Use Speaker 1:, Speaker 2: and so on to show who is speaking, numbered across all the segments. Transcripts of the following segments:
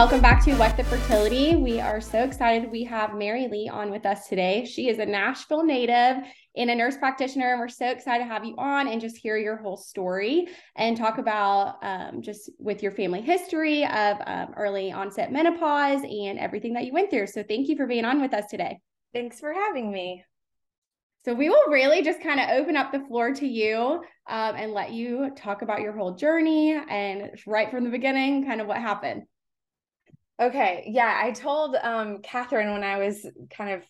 Speaker 1: welcome back to What the Fertility. We are so excited. We have Mary Leigh on with us today. She is a Nashville native and a nurse practitioner, and we're so excited to have you on and just hear your whole story and talk about um, just with your family history of um, early onset menopause and everything that you went through. So, thank you for being on with us today.
Speaker 2: Thanks for having me.
Speaker 1: So, we will really just kind of open up the floor to you um, and let you talk about your whole journey and right from the beginning, kind of what happened.
Speaker 2: Okay. Yeah. I told um, Catherine when I was kind of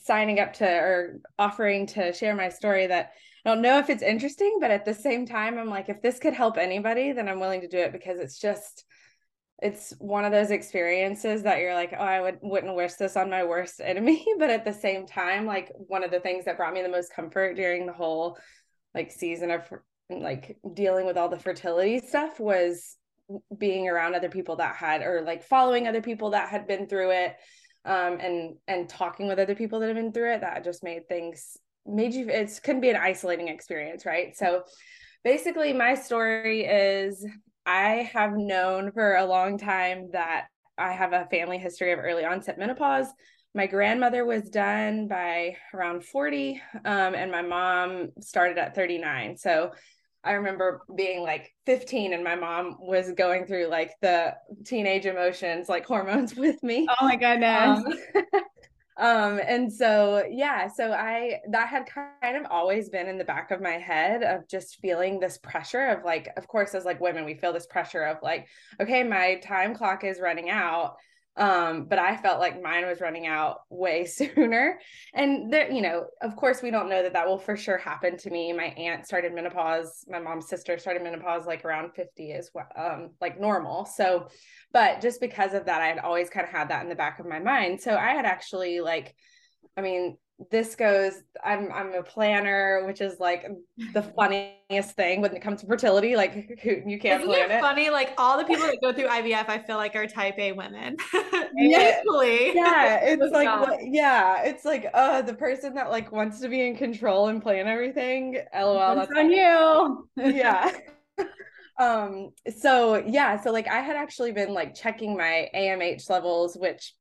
Speaker 2: signing up to or offering to share my story that I don't know if it's interesting, but at the same time, I'm like, if this could help anybody, then I'm willing to do it because it's just, it's one of those experiences that you're like, oh, I would wouldn't wish this on my worst enemy, but at the same time, like one of the things that brought me the most comfort during the whole like season of like dealing with all the fertility stuff was being around other people that had or like following other people that had been through it um and and talking with other people that have been through it that just made things made you it couldn't be an isolating experience right? So basically my story is i have known for a long time that i have a family history of early onset menopause. My grandmother was done by around 40 um, and my mom started at 39 so I remember being like 15 and my mom was going through like the teenage emotions, like hormones with me.
Speaker 1: Oh my goodness.
Speaker 2: Um, um, and so yeah, so I that had kind of always been in the back of my head of just feeling this pressure of like, of course, as like women, we feel this pressure of like, okay, my time clock is running out um but i felt like mine was running out way sooner. And there you know of course we don't know that that will for sure happen to me. My aunt started menopause my mom's sister started menopause like around 50 as well um like normal. So but just because of that i had always kind of had that in the back of my mind. So i had actually like i mean this goes i'm i'm a planner which is like the funniest thing when it comes to fertility. Like you can't
Speaker 3: Isn't
Speaker 2: plan
Speaker 3: it,
Speaker 2: it
Speaker 3: funny? Like all the people that go through ivf i feel like are type a women.
Speaker 2: Yeah.
Speaker 3: Usually.
Speaker 2: yeah it's like what, yeah it's like uh the person that like wants to be in control and plan everything lol
Speaker 1: that's, that's on you.
Speaker 2: Yeah. Um so yeah so like i had actually been like checking my amh levels which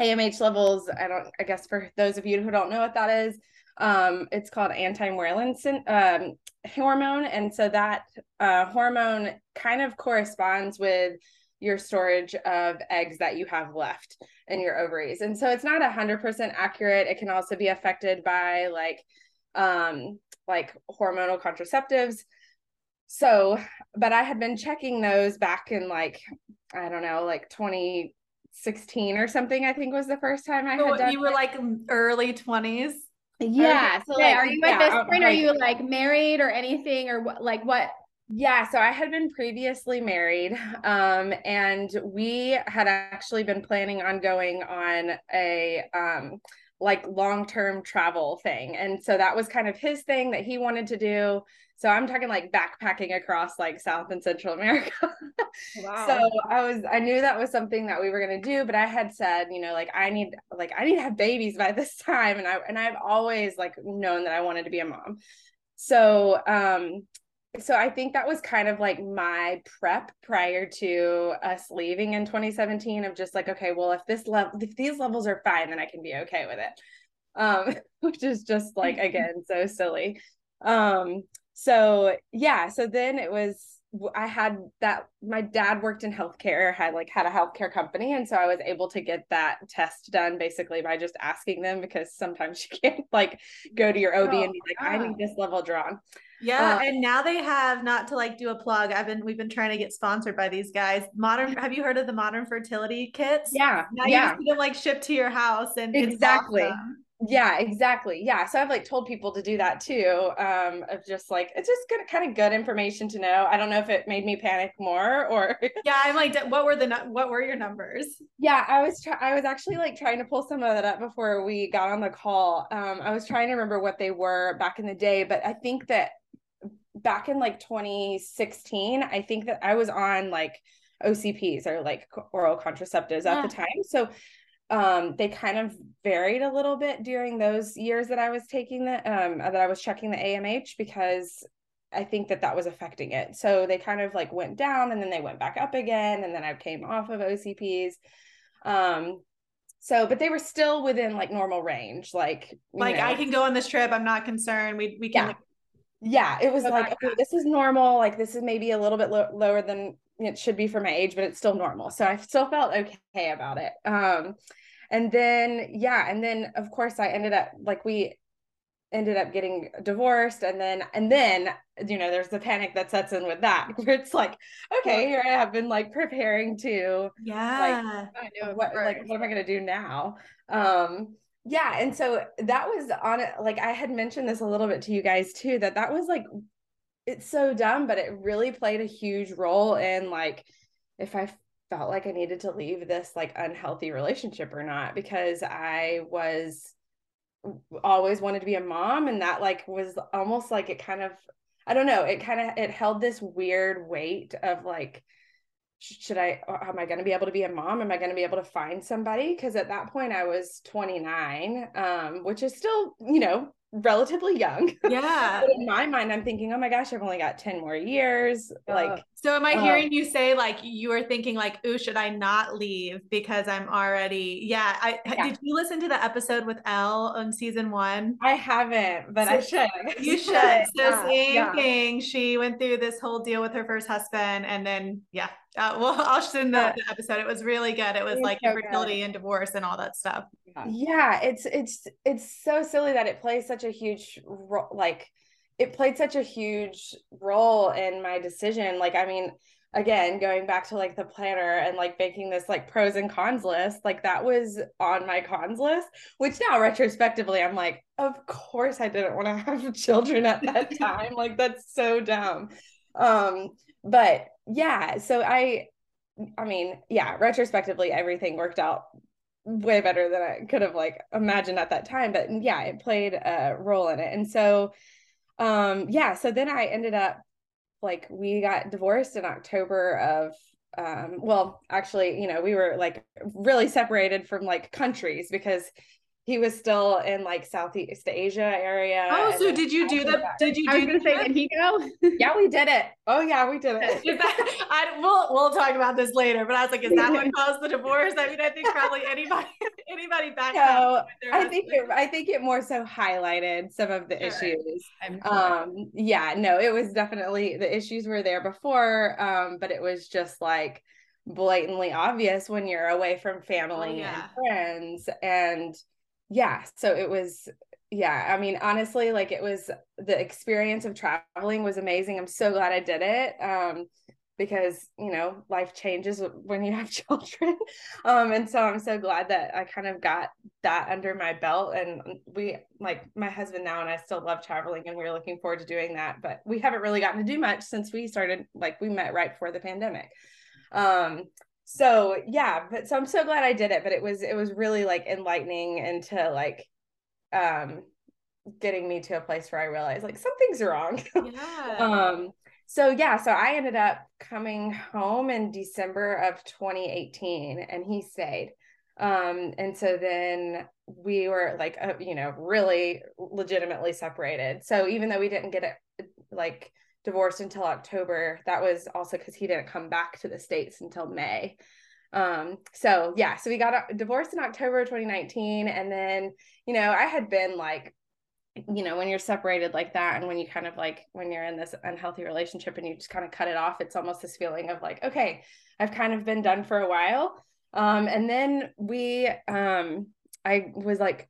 Speaker 2: AMH levels, I don't, I guess for those of you who don't know what that is, um, it's called anti-Müllerian um, hormone. And so that uh, hormone kind of corresponds with your storage of eggs that you have left in your ovaries. And so it's not 100% accurate. It can also be affected by like, um, like hormonal contraceptives. So, but I had been checking those back in like, I don't know, like 20, 16 or something, I think was the first time I
Speaker 3: so
Speaker 2: had done
Speaker 3: You were
Speaker 2: it.
Speaker 3: like early 20s?
Speaker 2: Yeah.
Speaker 1: So like, are you at this point? Are you like married or anything or what like what?
Speaker 2: Yeah, so I had been previously married um and we had actually been planning on going on a um like long-term travel thing. And so that was kind of his thing that he wanted to do. So I'm talking like backpacking across like South and Central America. wow. So I was I knew that was something that we were going to do, but I had said, you know, like I need like I need to have babies by this time and I and I've always like known that I wanted to be a mom. So um so I think that was kind of like my prep prior to us leaving in 2017 of just like okay, well if this level if these levels are fine then I can be okay with it. Um which is just like again so silly. Um so yeah so then it was i had that my dad worked in healthcare had like had a healthcare company and so i was able to get that test done basically by just asking them because sometimes you can't like go to your ob oh, and be like i need this level drawn
Speaker 3: yeah, uh, and now they have not to like do a plug. I've been we've been trying to get sponsored by these guys. Modern, have you heard of the modern fertility kits?
Speaker 2: Yeah,
Speaker 3: now
Speaker 2: yeah.
Speaker 3: you just get them like shipped to your house, and
Speaker 2: exactly.
Speaker 3: Awesome
Speaker 2: yeah exactly. Yeah so i've like told people to do that too um of just like it's just good kind of good information to know. I don't know if it made me panic more or
Speaker 3: yeah i'm like what were the what were your numbers?
Speaker 2: Yeah i was try- i was actually like trying to pull some of that up before we got on the call. Um i was trying to remember what they were back in the day but i think that back in like 2016 i think that i was on like ocps or like oral contraceptives yeah. at the time. So um, they kind of varied a little bit during those years that I was taking the um, that I was checking the AMH because I think that that was affecting it. So they kind of like went down and then they went back up again. And then I came off of OCPs. Um, so, but they were still within like normal range. Like,
Speaker 3: like know. I can go on this trip. I'm not concerned. We, we can.
Speaker 2: Yeah. yeah it was like, okay, this is normal. Like this is maybe a little bit lo- lower than it should be for my age, but it's still normal. So I still felt okay about it. Um, and then, yeah. And then of course I ended up like, we ended up getting divorced and then and then you know there's the panic that sets in with that where it's like okay here i have been like preparing to
Speaker 3: yeah
Speaker 2: like what like what am i going to do now um yeah and so that was on it like i had mentioned this a little bit to you guys too that that was like it's so dumb but it really played a huge role in like if i felt like i needed to leave this like unhealthy relationship or not because i was always wanted to be a mom and that like was almost like it kind of I don't know, it kind of it held this weird weight of like should I am I going to be able to be a mom? Am I going to be able to find somebody? Cuz at that point I was 29 um which is still, you know, relatively young.
Speaker 3: Yeah.
Speaker 2: but in my mind, I'm thinking, oh my gosh, I've only got 10 more years. Like,
Speaker 3: so am I uh, hearing you say, like, you were thinking, like, ooh, should I not leave because I'm already, yeah. I yeah. did you listen to the episode with Elle on season one?
Speaker 2: I haven't, but so, I should.
Speaker 3: You should. So, yeah, same thing. She went through this whole deal with her first husband, and then, yeah. Uh, well, I'll send the, the, episode. It was really good. It was it's like so infertility good. and divorce and all that stuff.
Speaker 2: Yeah, it's it's it's so silly that it plays such a huge role. Like, it played such a huge role in my decision. Like, I mean, again, going back to like the planner and like making this like pros and cons list, like that was on my cons list. Which now, retrospectively, I'm like, of course, I didn't want to have children at that time. like, that's so dumb. Um, but yeah, so I, I mean, yeah, retrospectively, everything worked out way better than I could have like imagined at that time. But yeah, it played a role in it. And so um yeah, so then I ended up like we got divorced in October of um well actually, you know, we were like really separated from like countries because he was still in like Southeast Asia area.
Speaker 3: Oh, so did you do the? Did you? I was
Speaker 1: gonna say, did he go?
Speaker 2: yeah, we did it. Oh yeah, we did it.
Speaker 3: That, I we'll we'll talk about this later. But I was like, is that what caused the divorce? I mean, I think probably anybody anybody back.
Speaker 2: No, I think it, I think it more so highlighted some of the sure. issues. Sure. Um, yeah, no, it was definitely the issues were there before. Um, but it was just like blatantly obvious when you're away from family oh, yeah. and friends and yeah so it was yeah i mean honestly like it was the experience of traveling was amazing i'm so glad i did it um because you know life changes when you have children um and so i'm so glad that i kind of got that under my belt and we like my husband now and i still love traveling and we're looking forward to doing that but we haven't really gotten to do much since we started like we met right before the pandemic um so yeah but so i'm so glad i did it but it was it was really like enlightening into like um getting me to a place where i realized like something's wrong. Yeah. um so yeah so i ended up coming home in december of 2018 and he stayed. Um and so then we were like uh, you know really legitimately separated. So even though we didn't get it like divorced until October. That was also because he didn't come back to the States until May. Um, so yeah, so we got divorced in October 2019. And then, you know, I had been like, you know, when you're separated like that, and when you kind of like, when you're in this unhealthy relationship and you just kind of cut it off, it's almost this feeling of like, okay, I've kind of been done for a while. Um, and then we, um, I was like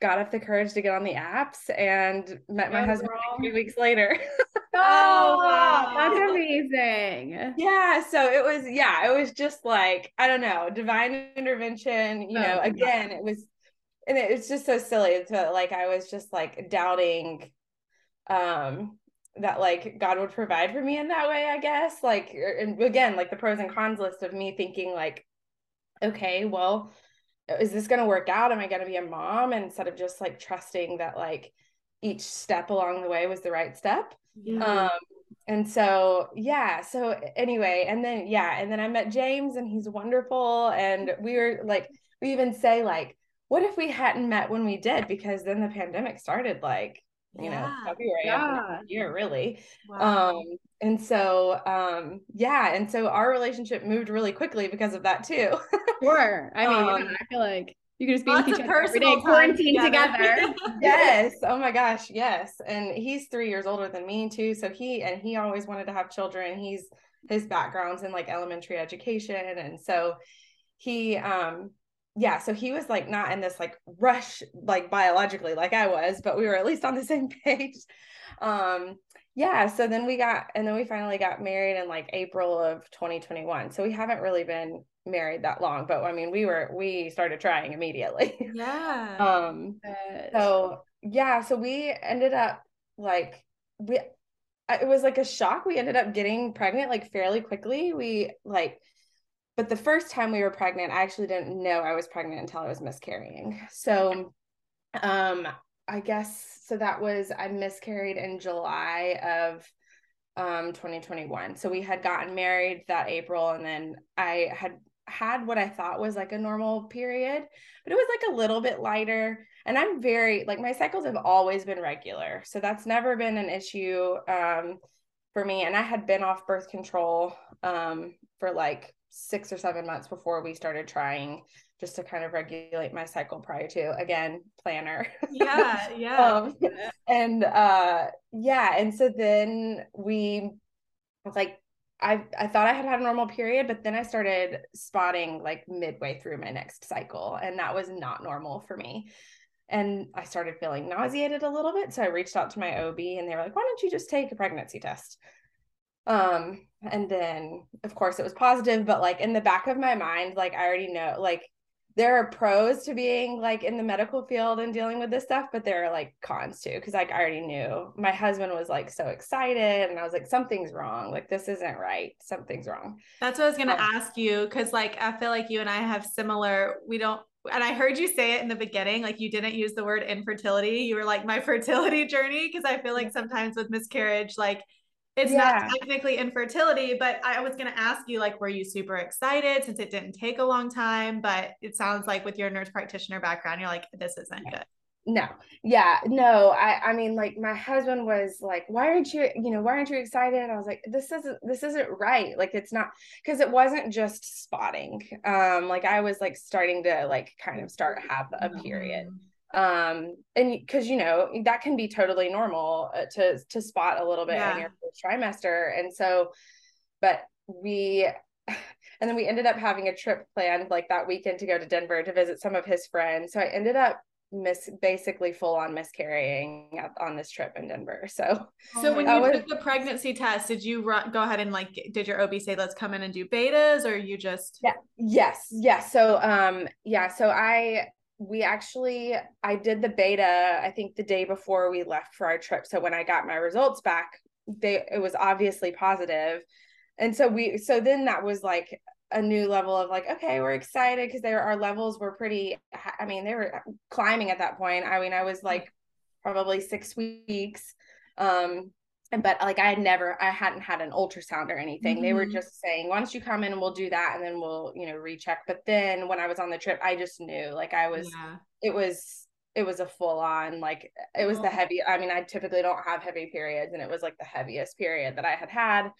Speaker 2: got up the courage to get on the apps and met my husband like three weeks later.
Speaker 1: oh, wow. That's amazing.
Speaker 2: Yeah. So it was, yeah, it was just like, I don't know, divine intervention. You oh, know, again, it was, and it it's just so silly. It's like I was just like doubting um that like God would provide for me in that way, I guess. Like, er, and again, like the pros and cons list of me thinking, like, okay, well, is this going to work out? Am I going to be a mom? And instead of just like trusting that like each step along the way was the right step. Yeah. Um, and so, yeah. So anyway, and then, yeah. And then I met James and he's wonderful. And we were like, we even say like, what if we hadn't met when we did? Because then the pandemic started like you yeah. know, February yeah. year, really. Wow. Um, and so um, yeah, and so our relationship moved really quickly because of that too.
Speaker 1: sure. I mean, um, I feel like you can just be with each other every day, quarantine together. together.
Speaker 2: yes. Oh my gosh. Yes. And he's three years older than me too. So he and he always wanted to have children. He's his background's in like elementary education. And so he um yeah, so he was like not in this like rush like biologically like I was, but we were at least on the same page. Um yeah, so then we got and then we finally got married in like April of 2021. So we haven't really been married that long, but I mean we were we started trying immediately.
Speaker 3: Yeah.
Speaker 2: um so yeah, so we ended up like we it was like a shock. We ended up getting pregnant like fairly quickly. We like but the first time we were pregnant, I actually didn't know I was pregnant until I was miscarrying. So, um, I guess so that was I miscarried in July of um 2021. So we had gotten married that April and then I had had what I thought was like a normal period, but it was like a little bit lighter. And I'm very like my cycles have always been regular. So that's never been an issue um for me and I had been off birth control um for like six or seven months before we started trying just to kind of regulate my cycle prior to again planner
Speaker 3: yeah yeah um,
Speaker 2: and uh yeah and so then we like I I thought I had had a normal period, but then I started spotting like midway through my next cycle, and that was not normal for me. And I started feeling nauseated a little bit, so I reached out to my OB, and they were like, "Why don't you just take a pregnancy test?" Um, and then of course it was positive, but like in the back of my mind, like I already know, like there are pros to being like in the medical field and dealing with this stuff, but there are like cons too. Cause like I already knew my husband was like so excited and I was like, something's wrong. Like this isn't right. Something's wrong.
Speaker 3: That's what I was gonna um, ask you. Cause like I feel like you and I have similar, we don't and I heard you say it in the beginning, like you didn't use the word infertility. You were like my fertility journey. Cause I feel like sometimes with miscarriage, like it's yeah. not technically infertility, but I was going to ask you, like, were you super excited since it didn't take a long time? But it sounds like with your nurse practitioner background, you're like, this isn't good.
Speaker 2: No, yeah, no. I, I mean, like, my husband was like, "Why aren't you, you know, why aren't you excited?" I was like, "This isn't, this isn't right. Like, it's not because it wasn't just spotting. Um, like, I was like starting to like kind of start have a period." Um and because you know that can be totally normal uh, to to spot a little bit yeah. in your first trimester and so but we and then we ended up having a trip planned like that weekend to go to denver to visit some of his friends so i ended up miss basically full on miscarrying on this trip in denver so
Speaker 3: so when you was, took the pregnancy test did you run, go ahead and like did your ob say let's come in and do betas or you just
Speaker 2: yeah yes yes so um yeah so i we actually I did the beta I think the day before we left for our trip. So when I got my results back they it was obviously positive. And so we so then that was like a new level of like okay we're excited because there our levels were pretty I mean they were climbing at that point. I mean I was like probably 6 weeks um but like I had never, I hadn't had an ultrasound or anything. Mm-hmm. They were mm-hmm. just saying, why don't you come in and we'll do that and then we'll, you know, recheck. But then when I was on the trip, I just knew like I was, yeah. it was, it was a full on, like it was oh. the heavy. I mean, I typically don't have heavy periods and it was like the heaviest period that I had had.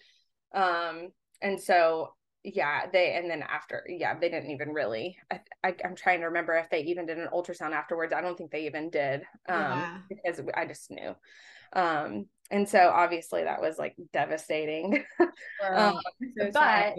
Speaker 2: Um, and so yeah, they, and then after, yeah, they didn't even really, I, I am trying to remember if they even did an ultrasound afterwards. I don't think they even did. Um, yeah. because I just knew. Um, and so obviously that was like devastating. Um, so but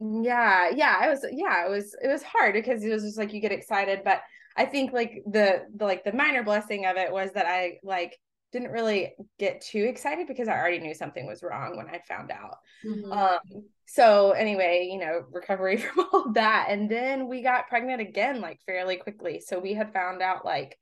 Speaker 2: yeah yeah it was yeah it was it was hard because it was just like you get excited. But i think like the the like the minor blessing of it was that i like didn't really get too excited because i already knew something was wrong when i found out. Mm-hmm. um so anyway you know recovery from all that. And then we got pregnant again like fairly quickly. So we had found out like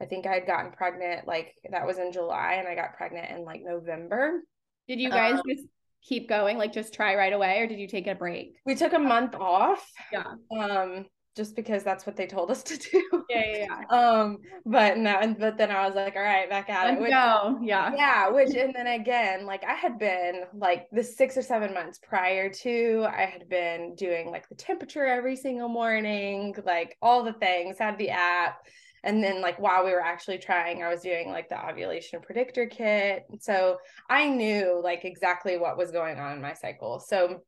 Speaker 2: I think I had gotten pregnant like that was in July and I got pregnant in like November.
Speaker 1: Did you guys um, just keep going, like just try right away, or did you take a break?
Speaker 2: We took a month off.
Speaker 1: Yeah.
Speaker 2: Um, just because that's what they told us to do.
Speaker 1: Yeah, yeah,
Speaker 2: yeah. um, but no, but then I was like, all right, back at
Speaker 1: Let's
Speaker 2: it. Which,
Speaker 1: go. Yeah.
Speaker 2: Yeah. Which and then again, like I had been like the six or seven months prior to, I had been doing like the temperature every single morning, like all the things, had the app and then like while we were actually trying i was doing like the ovulation predictor kit so i knew like exactly what was going on in my cycle so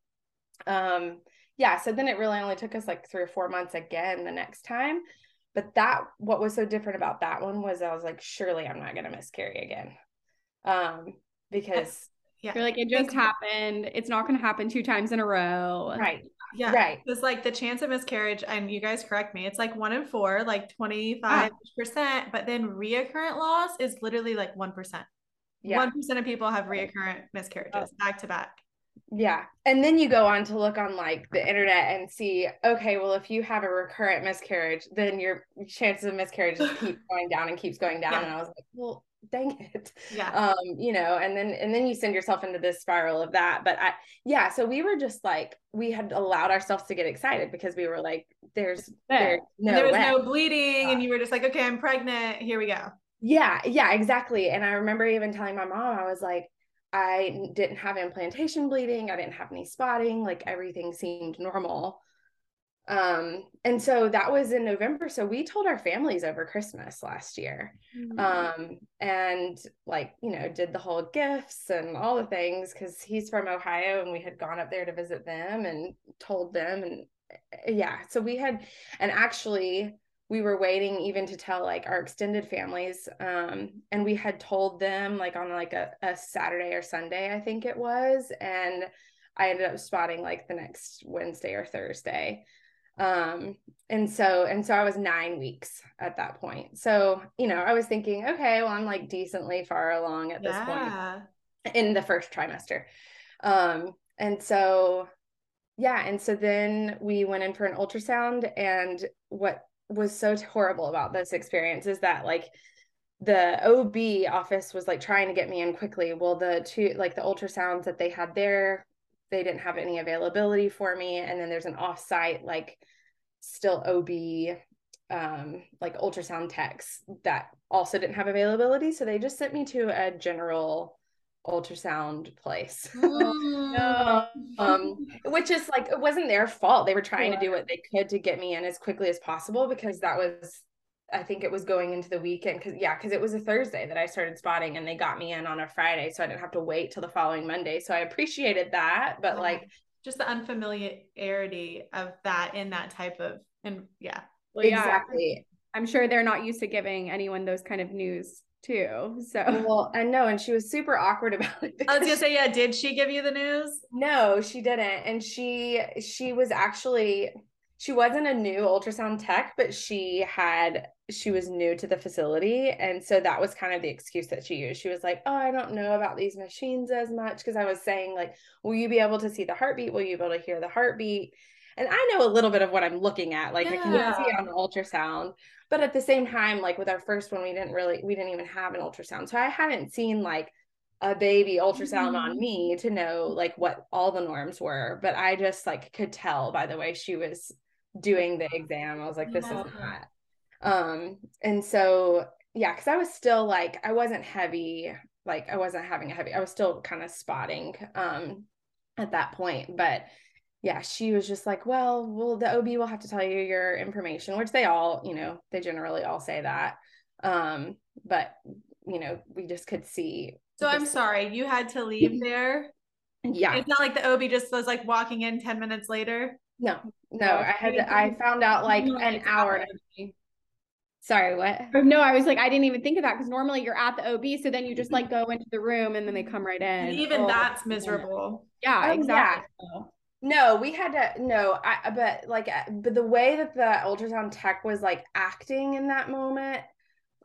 Speaker 2: um yeah so then it really only took us like three or four months again the next time but that what was so different about that one was i was like surely i'm not going to miscarry again um because
Speaker 1: yeah. You're like, it just happened. It's not going to happen two times in a row.
Speaker 2: Right.
Speaker 3: Yeah.
Speaker 2: Right.
Speaker 3: It's like the chance of miscarriage, and you guys correct me, it's like one in four, like 25%, ah. but then reoccurrent loss is literally like 1%. Yeah. 1% of people have reoccurrent miscarriages oh. back to back.
Speaker 2: Yeah. And then you go on to look on like the internet and see, okay, well, if you have a recurrent miscarriage, then your chances of miscarriage just keep going down and keeps going down. Yeah. And I was like, well, dang it.
Speaker 3: Yeah.
Speaker 2: Um you know and then and then you send yourself into this spiral of that but i yeah so we were just like we had allowed ourselves to get excited because we were like there's there's
Speaker 3: no there was way. no bleeding and you were just like okay i'm pregnant. Here we go.
Speaker 2: Yeah yeah exactly. And i remember even telling my mom i was like i didn't have implantation bleeding. I didn't have any spotting. Like everything seemed normal um and so that was in november. So we told our families over christmas last year. Mm-hmm. um and like you know did the whole gifts and all the things because he's from ohio and we had gone up there to visit them and told them and eh, yeah. So we had and actually we were waiting even to tell like our extended families um and we had told them like on like a, a saturday or sunday i think it was. And i ended up spotting like the next wednesday or thursday um and so and so i was nine weeks at that point so you know i was thinking okay well i'm like decently far along at this yeah. point in the first trimester um and so yeah and so then we went in for an ultrasound and what was so horrible about this experience is that like the OB office was like trying to get me in quickly. Well, the two like the ultrasounds that they had there they didn't have any availability for me. And then there's an offsite like still ob um like ultrasound techs that also didn't have availability. So they just sent me to a general ultrasound place. Um which is like it wasn't their fault. They were trying yeah. to do what they could to get me in as quickly as possible because that was I think it was going into the weekend because yeah, because it was a Thursday that I started spotting and they got me in on a Friday, so I didn't have to wait till the following Monday. So I appreciated that, but yeah. like
Speaker 3: just the unfamiliarity of that in that type of and yeah.
Speaker 2: Well, exactly.
Speaker 1: Yeah, I'm sure they're not used to giving anyone those kind of news too. So
Speaker 2: well, I know, and she was super awkward about it.
Speaker 3: I was gonna say, yeah, did she give you the news?
Speaker 2: No, she didn't. And she she was actually she wasn't a new ultrasound tech, but she had she was new to the facility. And so that was kind of the excuse that she used. She was like, Oh, I don't know about these machines as much. Cause I was saying, like, will you be able to see the heartbeat? Will you be able to hear the heartbeat? And I know a little bit of what I'm looking at. Like yeah. I can see it on the ultrasound. But at the same time, like with our first one, we didn't really we didn't even have an ultrasound. So I hadn't seen like a baby ultrasound mm-hmm. on me to know like what all the norms were. But I just like could tell by the way she was doing the exam. I was like, this yeah. is not. Um, and so yeah, because I was still like, I wasn't heavy, like I wasn't having a heavy, I was still kind of spotting um at that point. But yeah, she was just like, well, well, the OB will have to tell you your information, which they all, you know, they generally all say that. Um, but you know, we just could see.
Speaker 3: So I'm sorry, you had to leave there.
Speaker 2: Yeah.
Speaker 3: It's not like the OB just was like walking in 10 minutes later.
Speaker 2: No, no, I had to, I found out like an hour. Sorry, what?
Speaker 1: No, I was like, I didn't even think of that because normally you're at the OB, so then you just like go into the room and then they come right in. And
Speaker 3: even oh, that's miserable.
Speaker 1: Yeah, oh, exactly.
Speaker 2: Yeah. No, we had to no, I but like uh, but the way that the ultrasound tech was like acting in that moment,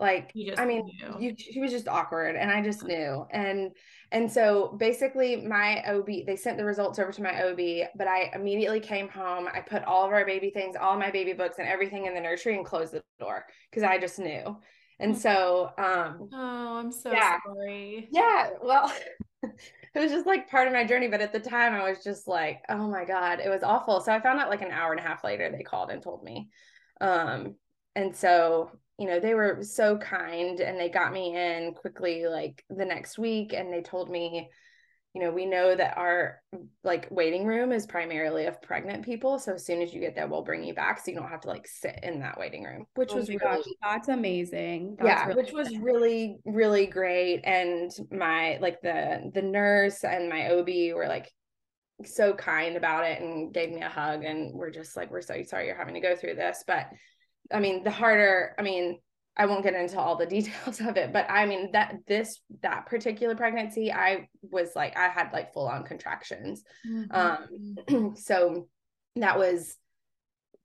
Speaker 2: like I mean, you, she was just awkward, and I just knew, and and so basically, my OB, they sent the results over to my OB, but I immediately came home. I put all of our baby things, all my baby books, and everything in the nursery and closed the door because I just knew. And so, um,
Speaker 3: oh, I'm so yeah. sorry.
Speaker 2: Yeah. Well, it was just like part of my journey. But at the time, I was just like, oh my God, it was awful. So I found out like an hour and a half later, they called and told me. Um, and so you know, they were so kind and they got me in quickly like the next week and they told me, you know, we know that our like waiting room is primarily of pregnant people. So as soon as you get there, we'll bring you back so you don't have to like sit in that waiting room, which oh was really gosh,
Speaker 1: that's amazing. That's
Speaker 2: yeah, really which was really, really great. And my like the the nurse and my OB were like so kind about it and gave me a hug and we're just like, we're so sorry you're having to go through this. But I mean, the harder, I mean, I won't get into all the details of it, but I mean that this that particular pregnancy, I was like I had like full on contractions. Mm-hmm. Um so that was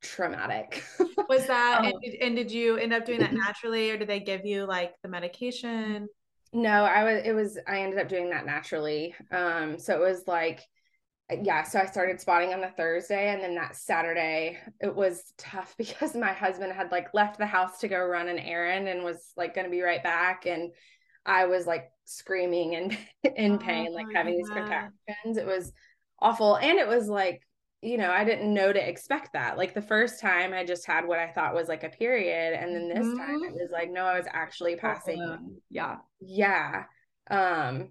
Speaker 2: traumatic.
Speaker 3: was that um, and, did, and did you end up doing that naturally or did they give you like the medication?
Speaker 2: No, I was it was I ended up doing that naturally. Um so it was like yeah, so I started spotting on the Thursday and then that Saturday it was tough because my husband had like left the house to go run an errand and was like going to be right back and I was like screaming and in oh, pain like having yeah. these contractions. It was awful and it was like you know, I didn't know to expect that. Like the first time I just had what I thought was like a period and then this mm-hmm. time it was like no, I was actually passing. Oh,
Speaker 1: yeah.
Speaker 2: Yeah. Um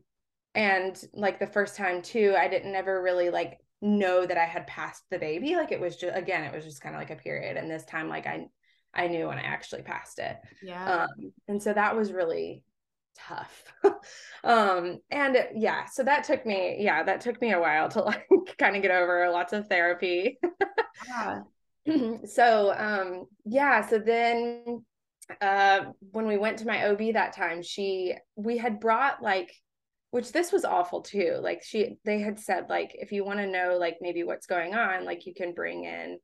Speaker 2: and like the first time too i didn't ever really like know that i had passed the baby. Like it was just again it was just kind of like a period. And this time like i i knew when i actually passed it.
Speaker 3: Yeah. Um
Speaker 2: and so that was really tough. Um and yeah so that took me yeah that took me a while to like kind of get over lots of therapy. Yeah. so um yeah so then uh when we went to my ob that time she we had brought like which this was awful too like she they had said like if you want to know like maybe what's going on like you can bring in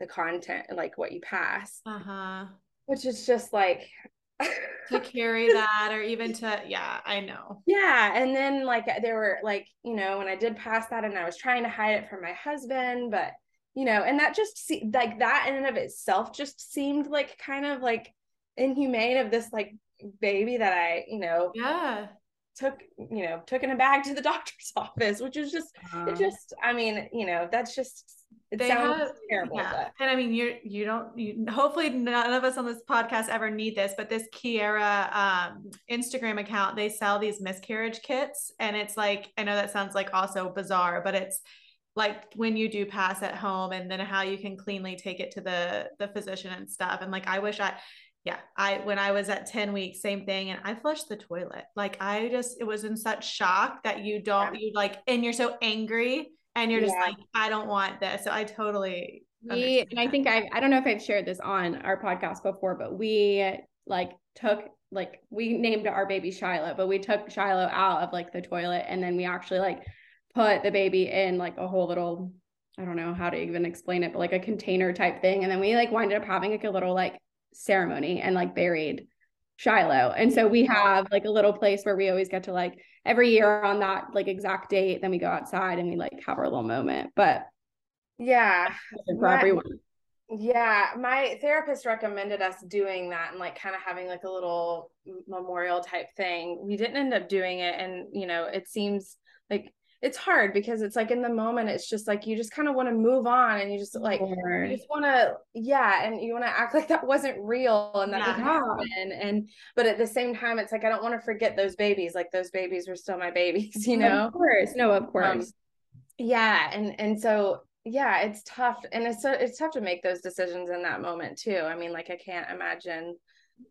Speaker 2: the content like what you pass.
Speaker 3: Uh-huh.
Speaker 2: Which is just like
Speaker 3: to carry that or even to yeah i know.
Speaker 2: Yeah and then like there were like you know when i did pass that and i was trying to hide it from my husband but you know and that just see like that in and of itself just seemed like kind of like inhumane of this like baby that i you know
Speaker 3: yeah
Speaker 2: took you know took in a bag to the doctor's office which is just uh, it just i mean you know that's just it sounds have, terrible yeah.
Speaker 3: and i mean you're you don't you hopefully none of us on this podcast ever need this but this kiera um, instagram account they sell these miscarriage kits and it's like i know that sounds like also bizarre but it's like when you do pass at home and then how you can cleanly take it to the the physician and stuff and like i wish i yeah i when i was at 10 weeks same thing and i flushed the toilet like i just it was in such shock that you don't yeah. you like and you're so angry and you're yeah. just like i don't want this so i totally
Speaker 1: we and i think i i don't know if i've shared this on our podcast before but we like took like we named our baby shiloh but we took shiloh out of like the toilet and then we actually like put the baby in like a whole little I don't know how to even explain it, but like a container type thing. And then we like winded up having like a little like ceremony and like buried Shiloh. And so we have like a little place where we always get to like every year on that like exact date, then we go outside and we like have our little moment. But
Speaker 2: yeah,
Speaker 1: for my, everyone.
Speaker 2: Yeah, my therapist recommended us doing that and like kind of having like a little memorial type thing. We didn't end up doing it and you know, it seems like it's hard because it's like in the moment it's just like you just kind of want to move on and you just like you just want to yeah and you want to act like that wasn't real and that yeah. happen. And but at the same time it's like I don't want to forget those babies like those babies were still my babies you know?
Speaker 1: of course. No of um, course. um,
Speaker 2: yeah and and so yeah it's tough and it's so it's tough to make those decisions in that moment too. I mean like I can't imagine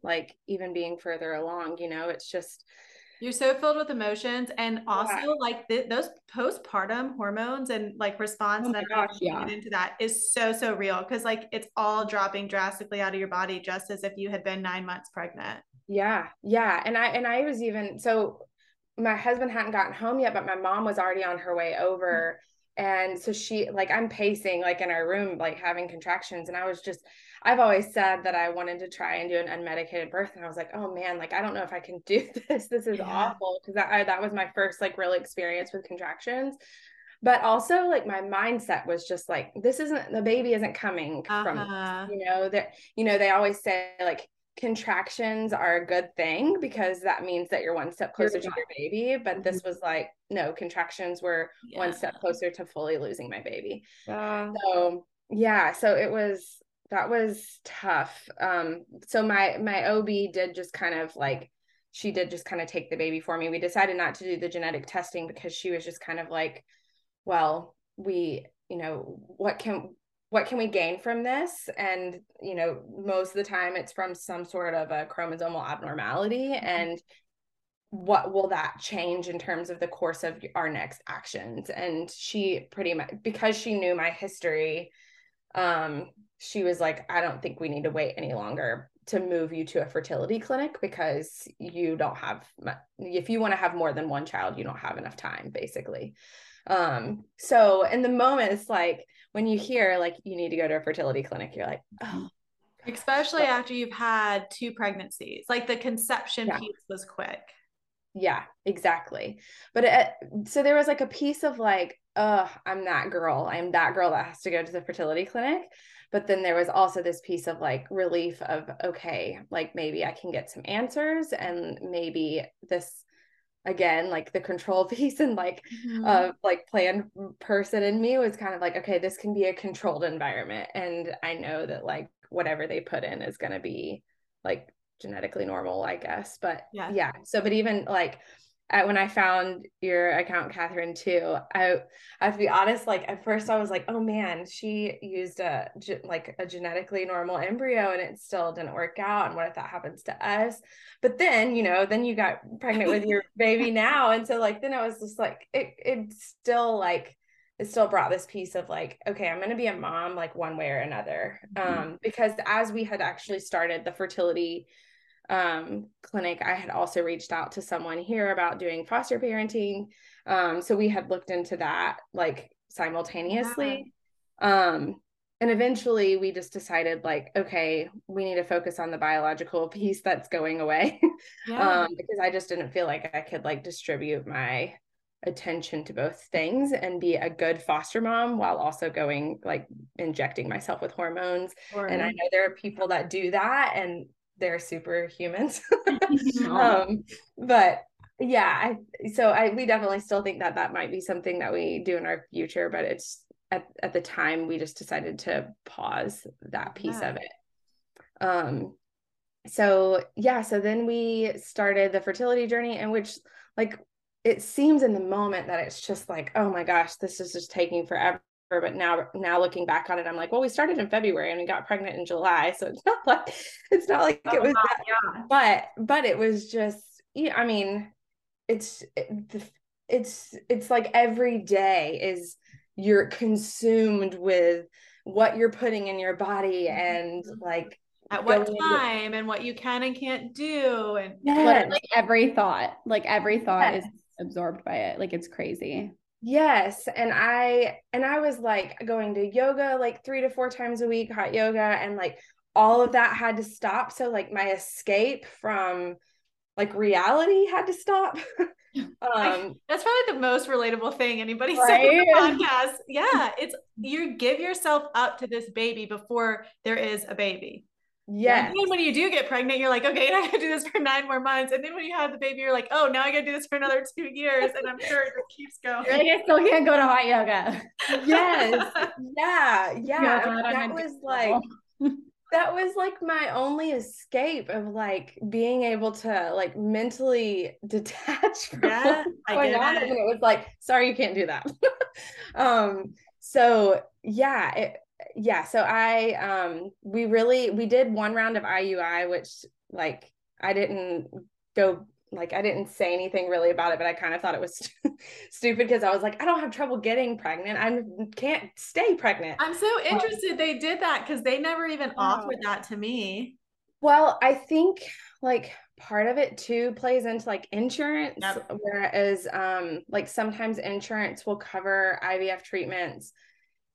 Speaker 2: like even being further along you know? It's just
Speaker 3: you're so filled with emotions and also yeah. like th- those postpartum hormones and like response oh that gosh, yeah. into that is so so real because like it's all dropping drastically out of your body just as if you had been nine months pregnant
Speaker 2: yeah yeah and i and i was even so my husband hadn't gotten home yet but my mom was already on her way over mm-hmm. and so she like i'm pacing like in our room like having contractions and i was just I've always said that I wanted to try and do an unmedicated birth, and I was like, oh man, like I don't know if I can do this. This is yeah. awful because that that was my first like real experience with contractions. But also, like my mindset was just like, this isn't the baby isn't coming uh-huh. from you know that you know they always say like contractions are a good thing because that means that you're one step closer to your baby but mm-hmm. this was like no contractions were yeah. one step closer to fully losing my baby uh, so yeah so it was that was tough. Um, so my my OB did just kind of like she did just kind of take the baby for me. We decided not to do the genetic testing because she was just kind of like, well, we, you know, what can what can we gain from this? And, you know, most of the time it's from some sort of a chromosomal abnormality. Mm-hmm. And what will that change in terms of the course of our next actions? And she pretty much, because she knew my history, um, she was like, I don't think we need to wait any longer to move you to a fertility clinic because you don't have if you want to have more than one child you don't have enough time basically um so in the moment it's like when you hear like you need to go to a fertility clinic, you're like, oh.
Speaker 3: Especially but, after you've had two pregnancies, like the conception yeah. piece was quick.
Speaker 2: Yeah, exactly. But it, so there was like a piece of like, oh, I'm that girl. I'm that girl that has to go to the fertility clinic. But then there was also this piece of like relief of, okay, like maybe I can get some answers and maybe this again like the control piece and like mm-hmm. uh like planned person in me was kind of like okay this can be a controlled environment and i know that like whatever they put in is going to be like genetically normal i guess but yeah yeah so but even like at, when I found your account, Catherine, too, I I have to be honest. Like at first, I was like, "Oh man, she used a like a genetically normal embryo, and it still didn't work out. And what if that happens to us?" But then, you know, then you got pregnant with your baby now, and so like then I was just like, it it still like it still brought this piece of like, okay, I'm gonna be a mom like one way or another, mm-hmm. um, because as we had actually started the fertility um, clinic, I had also reached out to someone here about doing foster parenting. Um, so we had looked into that like simultaneously. Um, and eventually we just decided like, okay, we need to focus on the biological piece that's going away. Yeah. um, because I just didn't feel like I could like distribute my attention to both things and be a good foster mom while also going like injecting myself with hormones. Sure. And I know there are people that do that and they're superhumans. um, but yeah, I so I we definitely still think that that might be something that we do in our future, but it's at at the time we just decided to pause that piece yeah. of it. Um so yeah, so then we started the fertility journey in which like it seems in the moment that it's just like, oh my gosh, this is just taking forever but now now looking back on it i'm like well we started in february and we got pregnant in july so it's not like it's not like oh, it was that, yeah. but but it was just yeah i mean it's it's it's like every day is you're consumed with what you're putting in your body mm-hmm. and like
Speaker 3: at what time into... and what you can and can't do and
Speaker 1: yes. like every thought like every thought yes. is absorbed by it like it's crazy
Speaker 2: Yes, and I and I was like going to yoga like 3 to 4 times a week, hot yoga and like all of that had to stop so like my escape from like reality had to stop.
Speaker 3: um that's probably the most relatable thing anybody right? said on the podcast. Yeah, it's you give yourself up to this baby before there is a baby.
Speaker 2: Yes. And
Speaker 3: then when you do get pregnant, you're like, okay, I gotta do this for nine more months. And then when you have the baby, you're like, oh, now I gotta do this for another two years. And I'm sure it just keeps going.
Speaker 1: Like, I still can't go to hot yoga.
Speaker 2: Yes. yeah. Yeah. that was like that was like my only escape of like being able to like mentally detach from yeah, going on. It. And it was like, sorry, you can't do that. um, so yeah, it yeah, so I um we really we did one round of IUI, which like I didn't go like I didn't say anything really about it, but I kind of thought it was stupid because I was like, I don't have trouble getting pregnant. I can't stay pregnant.
Speaker 3: I'm so um, interested they did that because they never even offered that to me.
Speaker 2: Well, I think like part of it too plays into like insurance, yep. whereas um like sometimes insurance will cover IVF treatments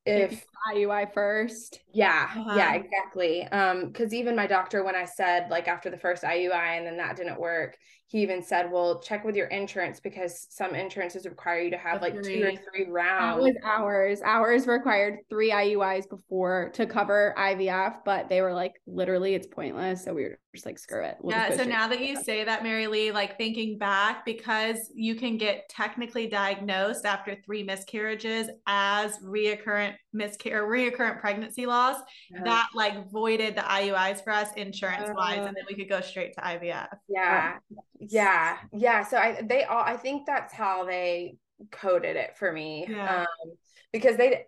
Speaker 2: if
Speaker 1: IUI first.
Speaker 2: Yeah, uh-huh. yeah, exactly. Um, because even my doctor, when I said like after the first IUI and then that didn't work, he even said, "Well, check with your insurance because some insurances require you to have like two or three rounds."
Speaker 1: That was ours. Ours required three IUIs before to cover IVF, but they were like, literally, it's pointless. So we were just like, screw it.
Speaker 3: We'll yeah. So now that you say that, Mary Leigh, like thinking back, because you can get technically diagnosed after three miscarriages as reoccurrent miscarriage, reoccurrent pregnancy loss, uh-huh. that like voided the IUIs for us insurance wise, uh-huh. and then we could go straight to IVF.
Speaker 2: Yeah. Yeah yeah so i they all i think that's how they coded it for me
Speaker 3: Yeah.
Speaker 2: um because they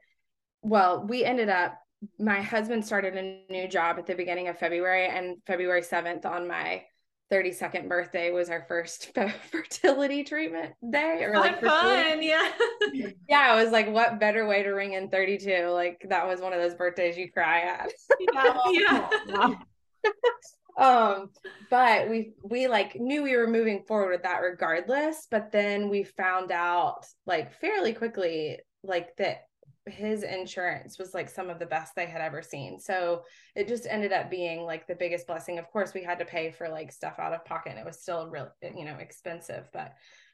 Speaker 2: well we ended up my husband started a new job at the beginning of february and february 7th on my 32nd birthday was our first fertility treatment day or like
Speaker 3: Fun, fun. Yeah.
Speaker 2: yeah i was like what better way to ring in 32 like that was one of those birthdays you cry at
Speaker 3: yeah. yeah.
Speaker 2: Um but we we like knew we were moving forward with that regardless but then we found out like fairly quickly like that his insurance was like some of the best they had ever seen. So it just ended up being like the biggest blessing. Of course we had to pay for like stuff out of pocket and it was still really you know expensive but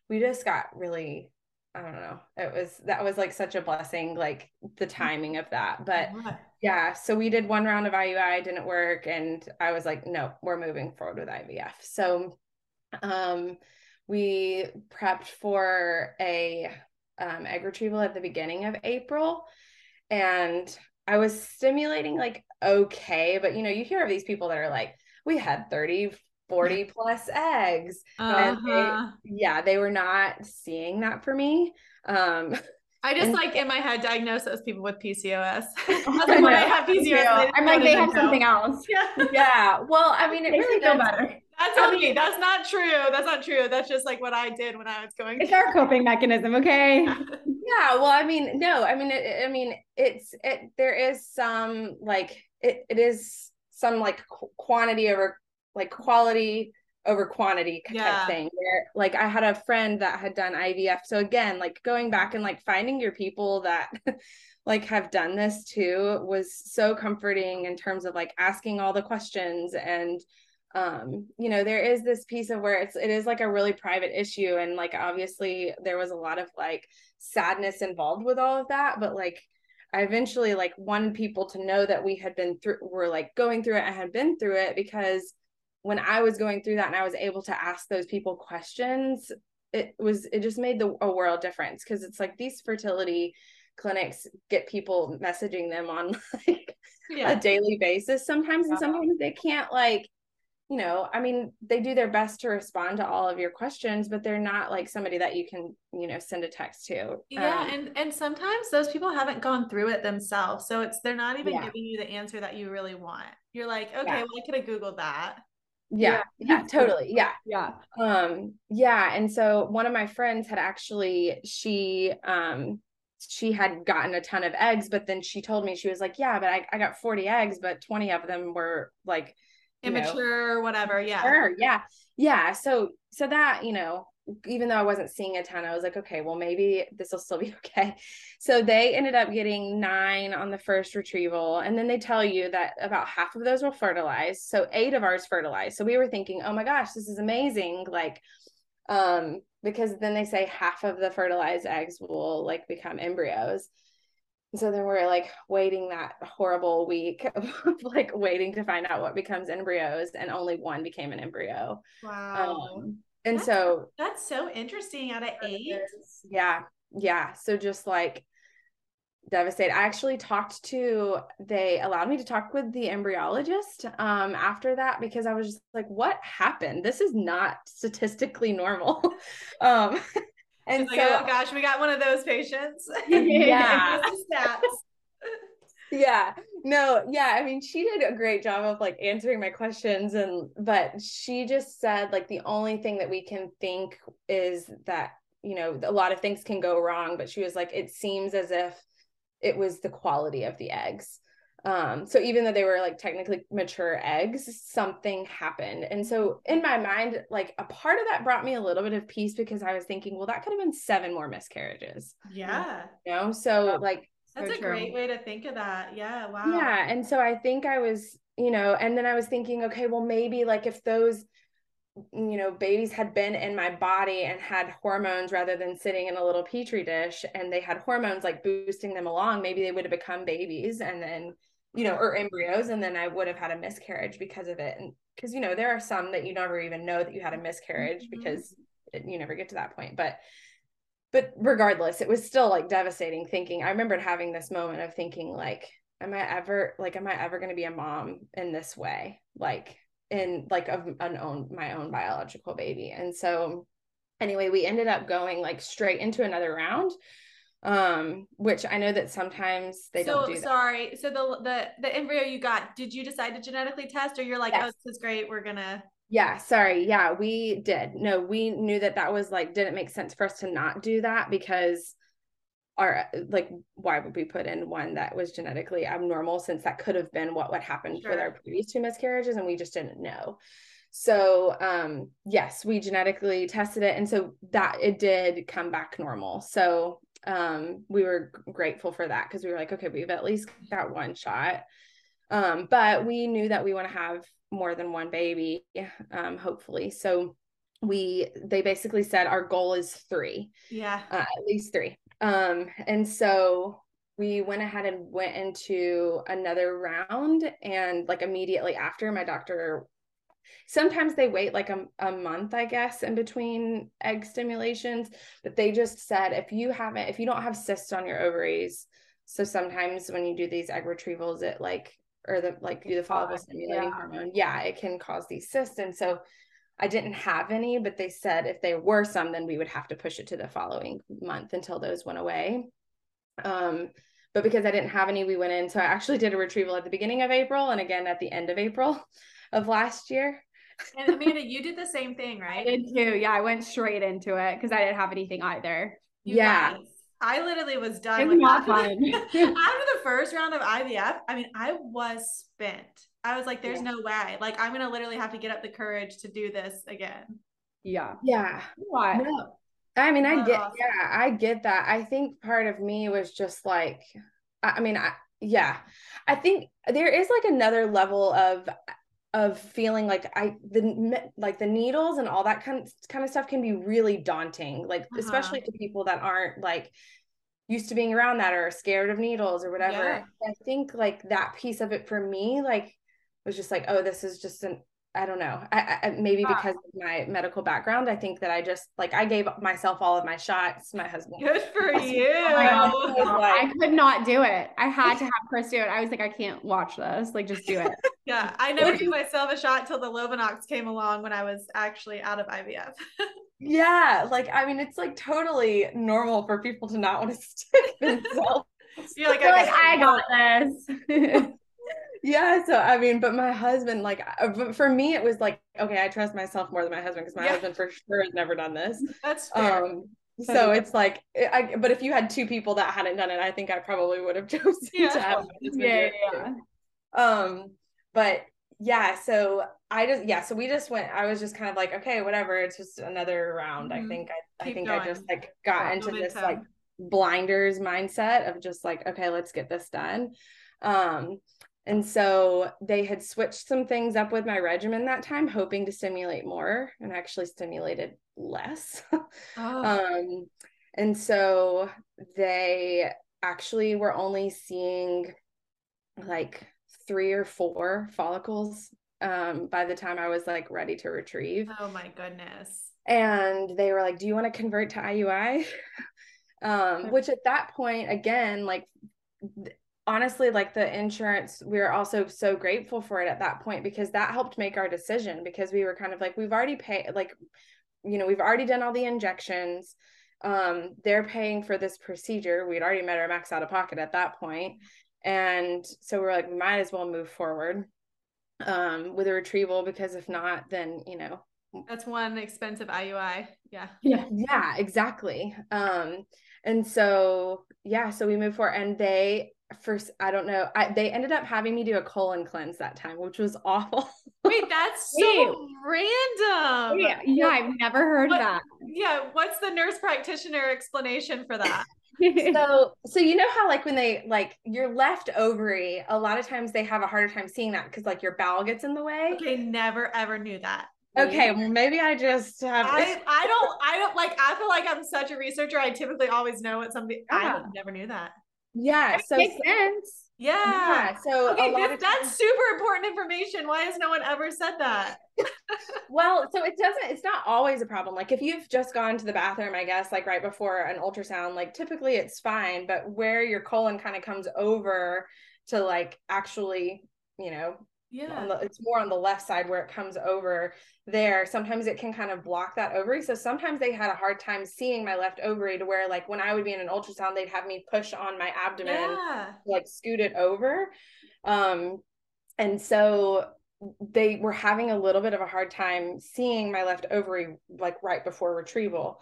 Speaker 2: we just got really i don't know. It was that was like such a blessing like the timing of that. But yeah so we did one round of iui didn't work and i was like no we're moving forward with ivf so um we prepped for a um, egg retrieval at the beginning of april and i was stimulating like okay but you know you hear of these people that are like we had 30 40 plus eggs and they-
Speaker 3: Uh-huh.
Speaker 2: yeah they were not seeing that for me um
Speaker 3: I just
Speaker 2: And-
Speaker 3: like in my head diagnose those people with PCOS. I like,
Speaker 2: know.
Speaker 3: have PCOS,
Speaker 1: I'm like, they have something
Speaker 3: know.
Speaker 1: else.
Speaker 3: Yeah.
Speaker 2: yeah well i mean it
Speaker 1: Makes
Speaker 2: really does
Speaker 1: better.
Speaker 3: That's me. That's not true. That's not true. That's just like what I did when I was going.
Speaker 1: It's our coping mechanism, okay?
Speaker 2: Yeah, well, I mean, no, I mean, it, I mean, it's it. There is some like it. It is some like qu- quantity over like quality over quantity type
Speaker 3: Yeah.
Speaker 2: thing. Where like I had a friend that had done IVF, so again, like going back and like finding your people that like have done this too was so comforting in terms of like asking all the questions and um you know there is this piece of where it's it is like a really private issue and like obviously there was a lot of like sadness involved with all of that but like i eventually like wanted people to know that we had been through were like going through it and had been through it because when i was going through that and i was able to ask those people questions it was it just made the a world difference because it's like these fertility clinics get people messaging them on like a daily basis sometimes and sometimes they can't like you know i mean they do their best to respond to all of your questions but they're not like somebody that you can you know send a text to
Speaker 3: Yeah,
Speaker 2: Um,
Speaker 3: and and sometimes those people haven't gone through it themselves, so it's they're not even
Speaker 2: Yeah.
Speaker 3: giving you the answer that you really want. You're like, okay,
Speaker 2: Yeah.
Speaker 3: well, I could have googled that.
Speaker 2: Yeah yeah totally yeah
Speaker 1: Yeah.
Speaker 2: um yeah and so one of my friends had actually she um she had gotten a ton of eggs but then she told me she was like yeah but i, I got 40 eggs but 20 of them were like you know,
Speaker 3: Immature, whatever. Yeah.
Speaker 2: Sure. Yeah. Yeah. So, so that, you know, even though I wasn't seeing a ton, I was like, okay, well, maybe this will still be okay. So they ended up getting nine on the first retrieval. And then they tell you that about half of those will fertilize. So eight of ours fertilized. So we were thinking, oh my gosh, this is amazing. Like, um, because then they say half of the fertilized eggs will like become embryos. So then we're like waiting that horrible week of like waiting to find out what becomes embryos, and only one became an embryo.
Speaker 3: Wow.
Speaker 2: Um, and
Speaker 3: That's-
Speaker 2: so
Speaker 3: That's so interesting out of eight.
Speaker 2: yeah, yeah. So just like devastated. I actually talked to they allowed me to talk with the embryologist um after that because I was just like, what happened? This is not statistically normal. um and
Speaker 3: She's like,
Speaker 2: so
Speaker 3: oh gosh, we got one of those patients.
Speaker 2: Yeah.
Speaker 3: Here's the stats.
Speaker 2: yeah no yeah i mean she did a great job of like answering my questions and but she just said like the only thing that we can think is that you know a lot of things can go wrong but she was like it seems as if it was the quality of the eggs um so even though they were like technically mature eggs something happened and so in my mind like a part of that brought me a little bit of peace because i was thinking well that could have been seven more miscarriages
Speaker 3: Yeah.
Speaker 2: you know so like
Speaker 3: That's
Speaker 1: So
Speaker 3: a
Speaker 1: true.
Speaker 3: great way to think of that. Yeah. Wow.
Speaker 2: yeah. And so I think I was, you know, and then I was thinking, okay, well, maybe like if those, you know, babies had been in my body and had hormones rather than sitting in a little petri dish and they had hormones like boosting them along, maybe they would have become babies and then, you know, or embryos, and then I would have had a miscarriage because of it. And because, you know, there are some that you never even know that you had a miscarriage
Speaker 3: Mhm.
Speaker 2: because it, you never get to that point. But, but regardless, it was still like devastating thinking. I remembered having this moment of thinking, like, am I ever, like, am I ever going to be a mom in this way? Like, in like of an own my own biological baby. And so anyway, we ended up going like straight into another round um which i know that sometimes they
Speaker 3: so,
Speaker 2: don't do that.
Speaker 3: sorry so the the the embryo you got did you decide to genetically test or you're like yes. oh this is great we're gonna
Speaker 2: yeah sorry yeah we did. No we knew that that was like didn't make sense for us to not do that because our like why would we put in one that was genetically abnormal since that could have been what would happen sure. with our previous two miscarriages and we just didn't know. So um yes we genetically tested it and so that it did come back normal. So um we were grateful for that because we were like okay we've at least got one shot um but we knew that we want to have more than one baby um hopefully. So we they basically said our goal is three.
Speaker 3: Yeah.
Speaker 2: Uh, at least three. Um and so we went ahead and went into another round and like immediately after my doctor sometimes they wait like a, a month i guess in between egg stimulations but they just said if you haven't if you don't have cysts on your ovaries so sometimes when you do these egg retrievals it like or the like do the follicle stimulating yeah. hormone yeah it can cause these cysts and so I didn't have any, but they said if there were some, then we would have to push it to the following month until those went away. Um, but because I didn't have any, we went in. So I actually did a retrieval at the beginning of April and again at the end of April of last year.
Speaker 3: and Amanda, you did the same thing, right?
Speaker 1: I did too. Yeah, I went straight into it because I didn't have anything either.
Speaker 2: You yeah. Guys,
Speaker 3: I literally was done. It was not fun. after the first round of IVF, I mean, I was spent. I was like, there's yeah. no way. Like, I'm gonna literally have to get up the courage to do this again.
Speaker 1: Yeah.
Speaker 2: Yeah. Why? No. I mean, I get, awesome. yeah, I get that. I think part of me was just like, I mean, I, yeah, I think there is like another level of of feeling like I the like the needles and all that kind of, kind of stuff can be really daunting, like uh-huh. especially to people that aren't like used to being around that or scared of needles or whatever. Yeah. I think like that piece of it for me like was just like, oh, this is just an I don't know. I, I maybe yeah. because of my medical background, I think that I just like I gave myself all of my shots. My husband.
Speaker 3: Good for you.
Speaker 1: I could not do it. I had to have Chris do it. I was like, I can't watch this. Like, just do it.
Speaker 3: yeah, I never gave myself a shot till the Lovenox came along when I was actually out of IVF.
Speaker 2: yeah, like I mean, it's like totally normal for people to not want to stick themselves.
Speaker 1: You're like, like I got this
Speaker 2: yeah so i mean but my husband like uh, for me it was like okay i trust myself more than my husband because my yeah. husband for sure has never done this
Speaker 3: that's fair. um
Speaker 2: so it's like I, but if you had two people that hadn't done it i think i probably would have chosen yeah. to have yeah, yeah. um but yeah so i just yeah so we just went i was just kind of like okay whatever it's just another round mm-hmm. i think i, I think going. i just like got yeah, into this like blinders mindset of just like okay let's get this done um and so they had switched some things up with my regimen that time, hoping to stimulate more and actually stimulated less. Oh. um, and so they actually were only seeing like three or four follicles um, by the time I was like ready to retrieve.
Speaker 3: Oh my goodness.
Speaker 2: And they were like, Do you want to convert to IUI? um, which at that point, again, like honestly like the insurance we are also so grateful for it at that point because that helped make our decision because we were kind of like we've already paid like you know we've already done all the injections. Um they're paying for this procedure. We'd already met our max out of pocket at that point. And so we're like we might as well move forward um with a retrieval because if not then you know
Speaker 3: that's one expensive IUI yeah.
Speaker 2: Yeah yeah exactly. Um and so yeah so we moved forward and they first i don't know I, they ended up having me do a colon cleanse that time which was awful.
Speaker 3: Wait that's so random.
Speaker 1: Yeah, yeah i've never heard
Speaker 3: what,
Speaker 1: of that.
Speaker 3: yeah what's the nurse practitioner explanation for that?
Speaker 2: So so you know how like when they like your left ovary a lot of times they have a harder time seeing that because like your bowel gets in the way?
Speaker 3: Okay never ever knew that.
Speaker 2: Okay well maybe i just have
Speaker 3: I, I don't i don't like i feel like i'm such a researcher i typically always know what something yeah. i never knew that
Speaker 2: yeah, so
Speaker 1: makes sense.
Speaker 3: Yeah.
Speaker 2: yeah. So
Speaker 3: okay, this, that's super important information. Why has no one ever said that?
Speaker 2: well, so it doesn't, it's not always a problem. Like if you've just gone to the bathroom, I guess, like right before an ultrasound, like typically it's fine, but where your colon kind of comes over to like actually, you know,
Speaker 3: Yeah.
Speaker 2: The, it's more on the left side where it comes over there. Sometimes it can kind of block that ovary. So sometimes they had a hard time seeing my left ovary to where like when I would be in an ultrasound, they'd have me push on my abdomen,
Speaker 3: Yeah.
Speaker 2: like scoot it over. Um, and so they were having a little bit of a hard time seeing my left ovary like right before retrieval.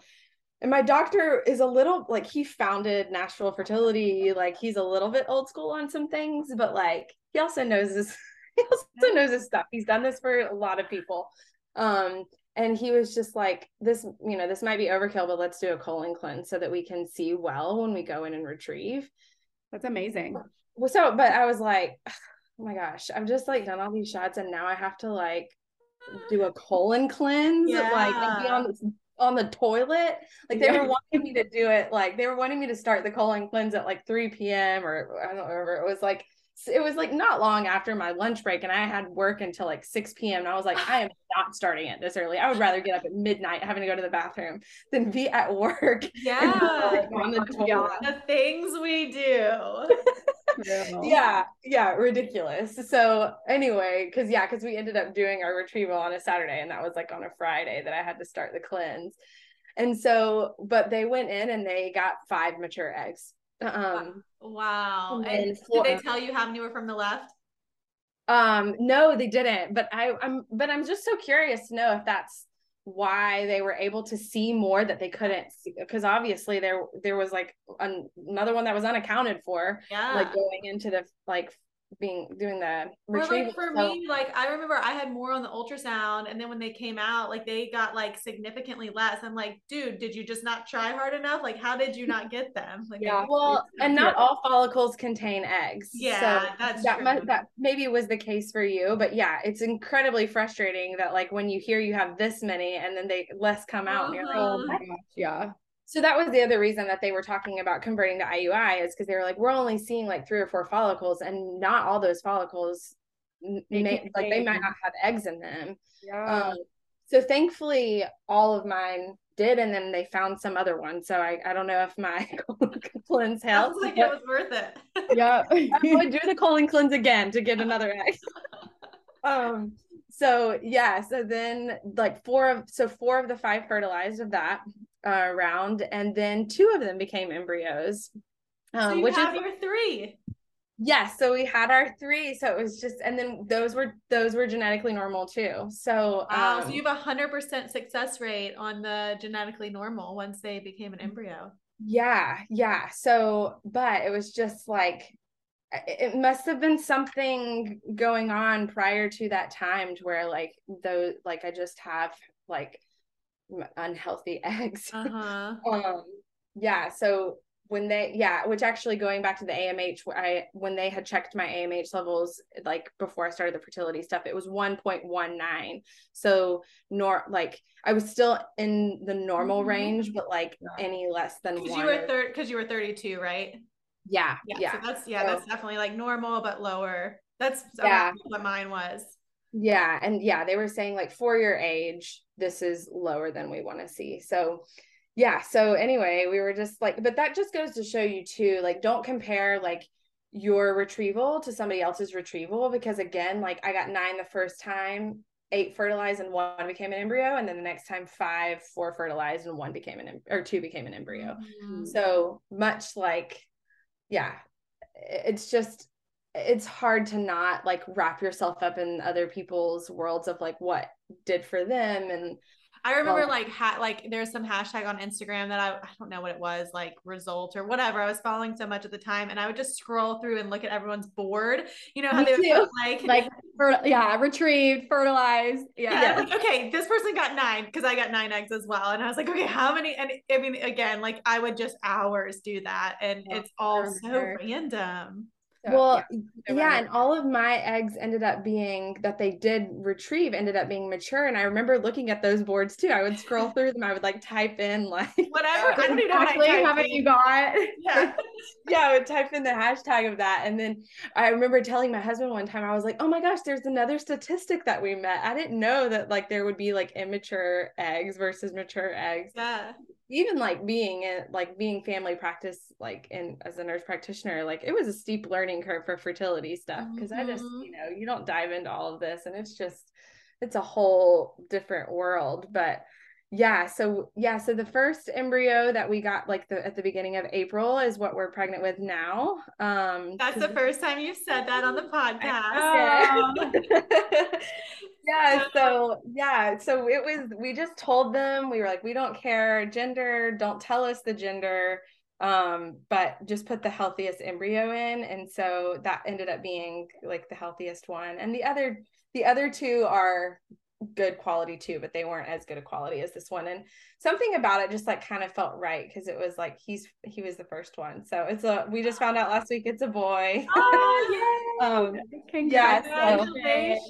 Speaker 2: And my doctor is a little like he founded Nashville Fertility, like he's a little bit old school on some things, but like he also knows this he also knows his stuff. He's done this for a lot of people. Um, and he was just like, this, you know, this might be overkill, but let's do a colon cleanse so that we can see well when we go in and retrieve.
Speaker 1: That's amazing.
Speaker 2: Well, so, but I was like, oh my gosh, I've just like done all these shots and now I have to like do a colon cleanse, yeah. like be on the, on the toilet. Like they
Speaker 1: Yeah.
Speaker 2: were wanting me to do it, like they were wanting me to start the colon cleanse at like 3 p.m. or I don't remember. It was like it was like not long after my lunch break, and I had work until like 6 p.m. And I was like, I am not starting it this early. I would rather get up at midnight having to go to the bathroom than be at work
Speaker 3: Yeah.
Speaker 2: on the oh toilet.
Speaker 3: the things we do.
Speaker 2: yeah yeah ridiculous so anyway because yeah because we ended up doing our retrieval on a saturday and that was like on a friday that i had to start the cleanse and so but they went in and they got five mature eggs um
Speaker 3: Wow.
Speaker 2: And
Speaker 3: And did they tell you how many were from the left?
Speaker 2: um no they didn't but i i'm but i'm just so curious to know if that's why they were able to see more that they couldn't see because obviously there there was like an, another one that was unaccounted for
Speaker 3: Yeah.
Speaker 2: like going into the like being doing the
Speaker 3: Or
Speaker 2: retrieval
Speaker 3: like for
Speaker 2: So-
Speaker 3: me, like I remember I had more on the ultrasound, and then when they came out, like they got like significantly less. I'm like, dude, did you just not try hard enough? Like, how did you not get them? Like,
Speaker 1: Yeah.
Speaker 2: Well, and not all follicles contain eggs.
Speaker 3: Yeah,
Speaker 2: so
Speaker 3: that's
Speaker 2: that
Speaker 3: true.
Speaker 2: that maybe was the case for you, but yeah, it's incredibly frustrating that like when you hear you have this many and then they less come out, and you're like,
Speaker 1: Oh
Speaker 3: Uh-huh.
Speaker 1: my gosh. Yeah.
Speaker 2: So that was the other reason that they were talking about converting to IUI is because they were like, we're only seeing like three or four follicles, and not all those follicles,
Speaker 1: They
Speaker 2: may, like they might not have eggs in them.
Speaker 1: Yeah.
Speaker 2: Um, so thankfully, all of mine did, and then they found some other one. So I, I don't know if my colon cleanse helped.
Speaker 3: Sounds like it was worth it.
Speaker 1: yeah.
Speaker 2: I would do the colon cleanse again to get another egg. um so yeah so then like four of so four of the five fertilized of that uh, round and then two of them became embryos
Speaker 3: so
Speaker 2: um
Speaker 3: you
Speaker 2: which
Speaker 3: have
Speaker 2: is
Speaker 3: your three.
Speaker 2: yes so we had our three so it was just and then those were those were genetically normal too so
Speaker 3: Wow.
Speaker 2: um,
Speaker 3: so you have a hundred percent success rate on the genetically normal once they became an embryo.
Speaker 2: Yeah, yeah. So, but it was just like it must have been something going on prior to that time to where like those like I just have like unhealthy eggs.
Speaker 3: Uh huh.
Speaker 2: um yeah, so when they yeah, which actually going back to the AMH I when they had checked my AMH levels like before I started the fertility stuff, it was 1.19. So nor like I was still in the normal
Speaker 3: Mhm.
Speaker 2: range, but like
Speaker 1: Yeah.
Speaker 2: any less than
Speaker 3: Because you were
Speaker 2: or-
Speaker 3: third. Because you were thirty-two, right?
Speaker 2: yeah, yeah.
Speaker 3: So that's yeah.
Speaker 2: So-
Speaker 3: that's definitely like normal, but lower. That's
Speaker 2: Yeah.
Speaker 3: what mine was.
Speaker 2: Yeah, and yeah, they were saying like for your age, this is lower than we want to see. So, yeah, so anyway, we were just like, but that just goes to show you too, like, don't compare like your retrieval to somebody else's retrieval because again, like I got nine the first time, eight fertilized and one became an embryo, and then the next time five, four fertilized and one became an em- or two became an embryo.
Speaker 3: Mhm.
Speaker 2: So much like, yeah, it's just it's hard to not like wrap yourself up in other people's worlds of like what did for them and
Speaker 3: I remember
Speaker 2: Well-
Speaker 3: like ha- like there's some hashtag on Instagram that I I don't know what it was like result or whatever I was following so much at the time and I would just scroll through and look at everyone's board you know how they would like
Speaker 1: like fer- yeah, retrieved, fertilized. Yeah.
Speaker 3: yeah, like, okay, this person got nine because I got nine eggs as well. And I was like, okay, how many? And I mean, again, like I would just hours do that. And
Speaker 2: Yeah,
Speaker 3: it's all so random.
Speaker 1: So,
Speaker 2: well
Speaker 1: yeah.
Speaker 2: yeah, and all of my eggs ended up being that they did retrieve ended up being mature and i remember looking at those boards too i would scroll through them i would like type in like
Speaker 3: Whatever. I don't even know what I
Speaker 1: many you got.
Speaker 3: Yeah.
Speaker 2: yeah, I would type in the hashtag of that. And then I remember telling my husband one time, I was like, oh my gosh, there's another statistic that we met. I didn't know that like there would be like immature eggs versus mature eggs.
Speaker 3: Yeah.
Speaker 2: Even like being in like being family practice like in as a nurse practitioner like it was a steep learning curve for fertility stuff because mm-hmm. i just mm-hmm. you know you don't dive into all of this and it's just it's a whole different world but yeah so yeah so the first embryo that we got like the at the beginning of april is what we're pregnant with now um
Speaker 3: that's the first time you've said that on the podcast
Speaker 2: yeah so yeah so it was we just told them we were like we don't care gender don't tell us the gender um but just put the healthiest embryo in and so that ended up being like the healthiest one and the other the other two are good quality too, but they weren't as good a quality as this one. And something about it just like kind of felt right because it was like he's he was the first one. So it's a we just found out last week it's a boy. Oh yeah. um yeah, so,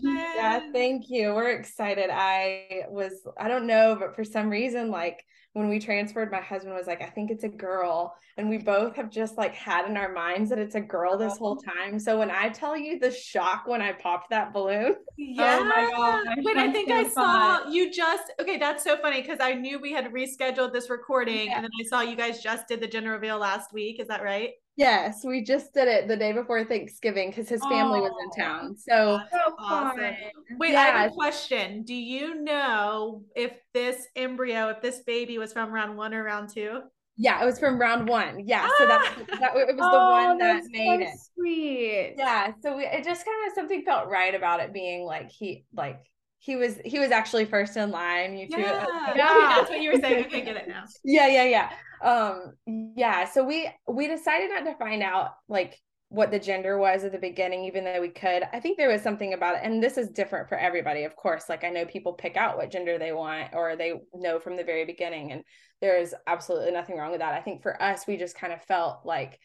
Speaker 2: yeah, thank you. We're excited. I was I don't know, but for some reason like when we transferred, my husband was like, I think it's a girl. And we both have just like had in our minds that it's a girl this whole time. So when I tell you the shock when I popped that balloon,
Speaker 3: yeah. oh my God. Wait, I think I saw you just, okay, that's so funny because I knew we had rescheduled this recording yeah. and then I saw you guys just did the gender reveal last week. Is that right?
Speaker 2: Yes, we just did it the day before Thanksgiving because his family oh, was in town. So,
Speaker 3: so awesome. Wait, yeah. I have a question. Do you know if this embryo, if this baby was from round one or round two?
Speaker 2: Yeah, it was from round one. Yeah, ah! so that, that it was the oh, one that made so it.
Speaker 1: Sweet.
Speaker 2: Yeah, so we, it just kind of something felt right about it being like he like he was he was actually first in line. You
Speaker 3: two, yeah, yeah. that's what you were saying. Okay, get it now.
Speaker 2: Yeah, yeah, yeah. Um, yeah. So we we decided not to find out like what the gender was at the beginning, even though we could. I think there was something about it, and this is different for everybody, of course. Like I know people pick out what gender they want, or they know from the very beginning, and there is absolutely nothing wrong with that. I think for us, we just kind of felt like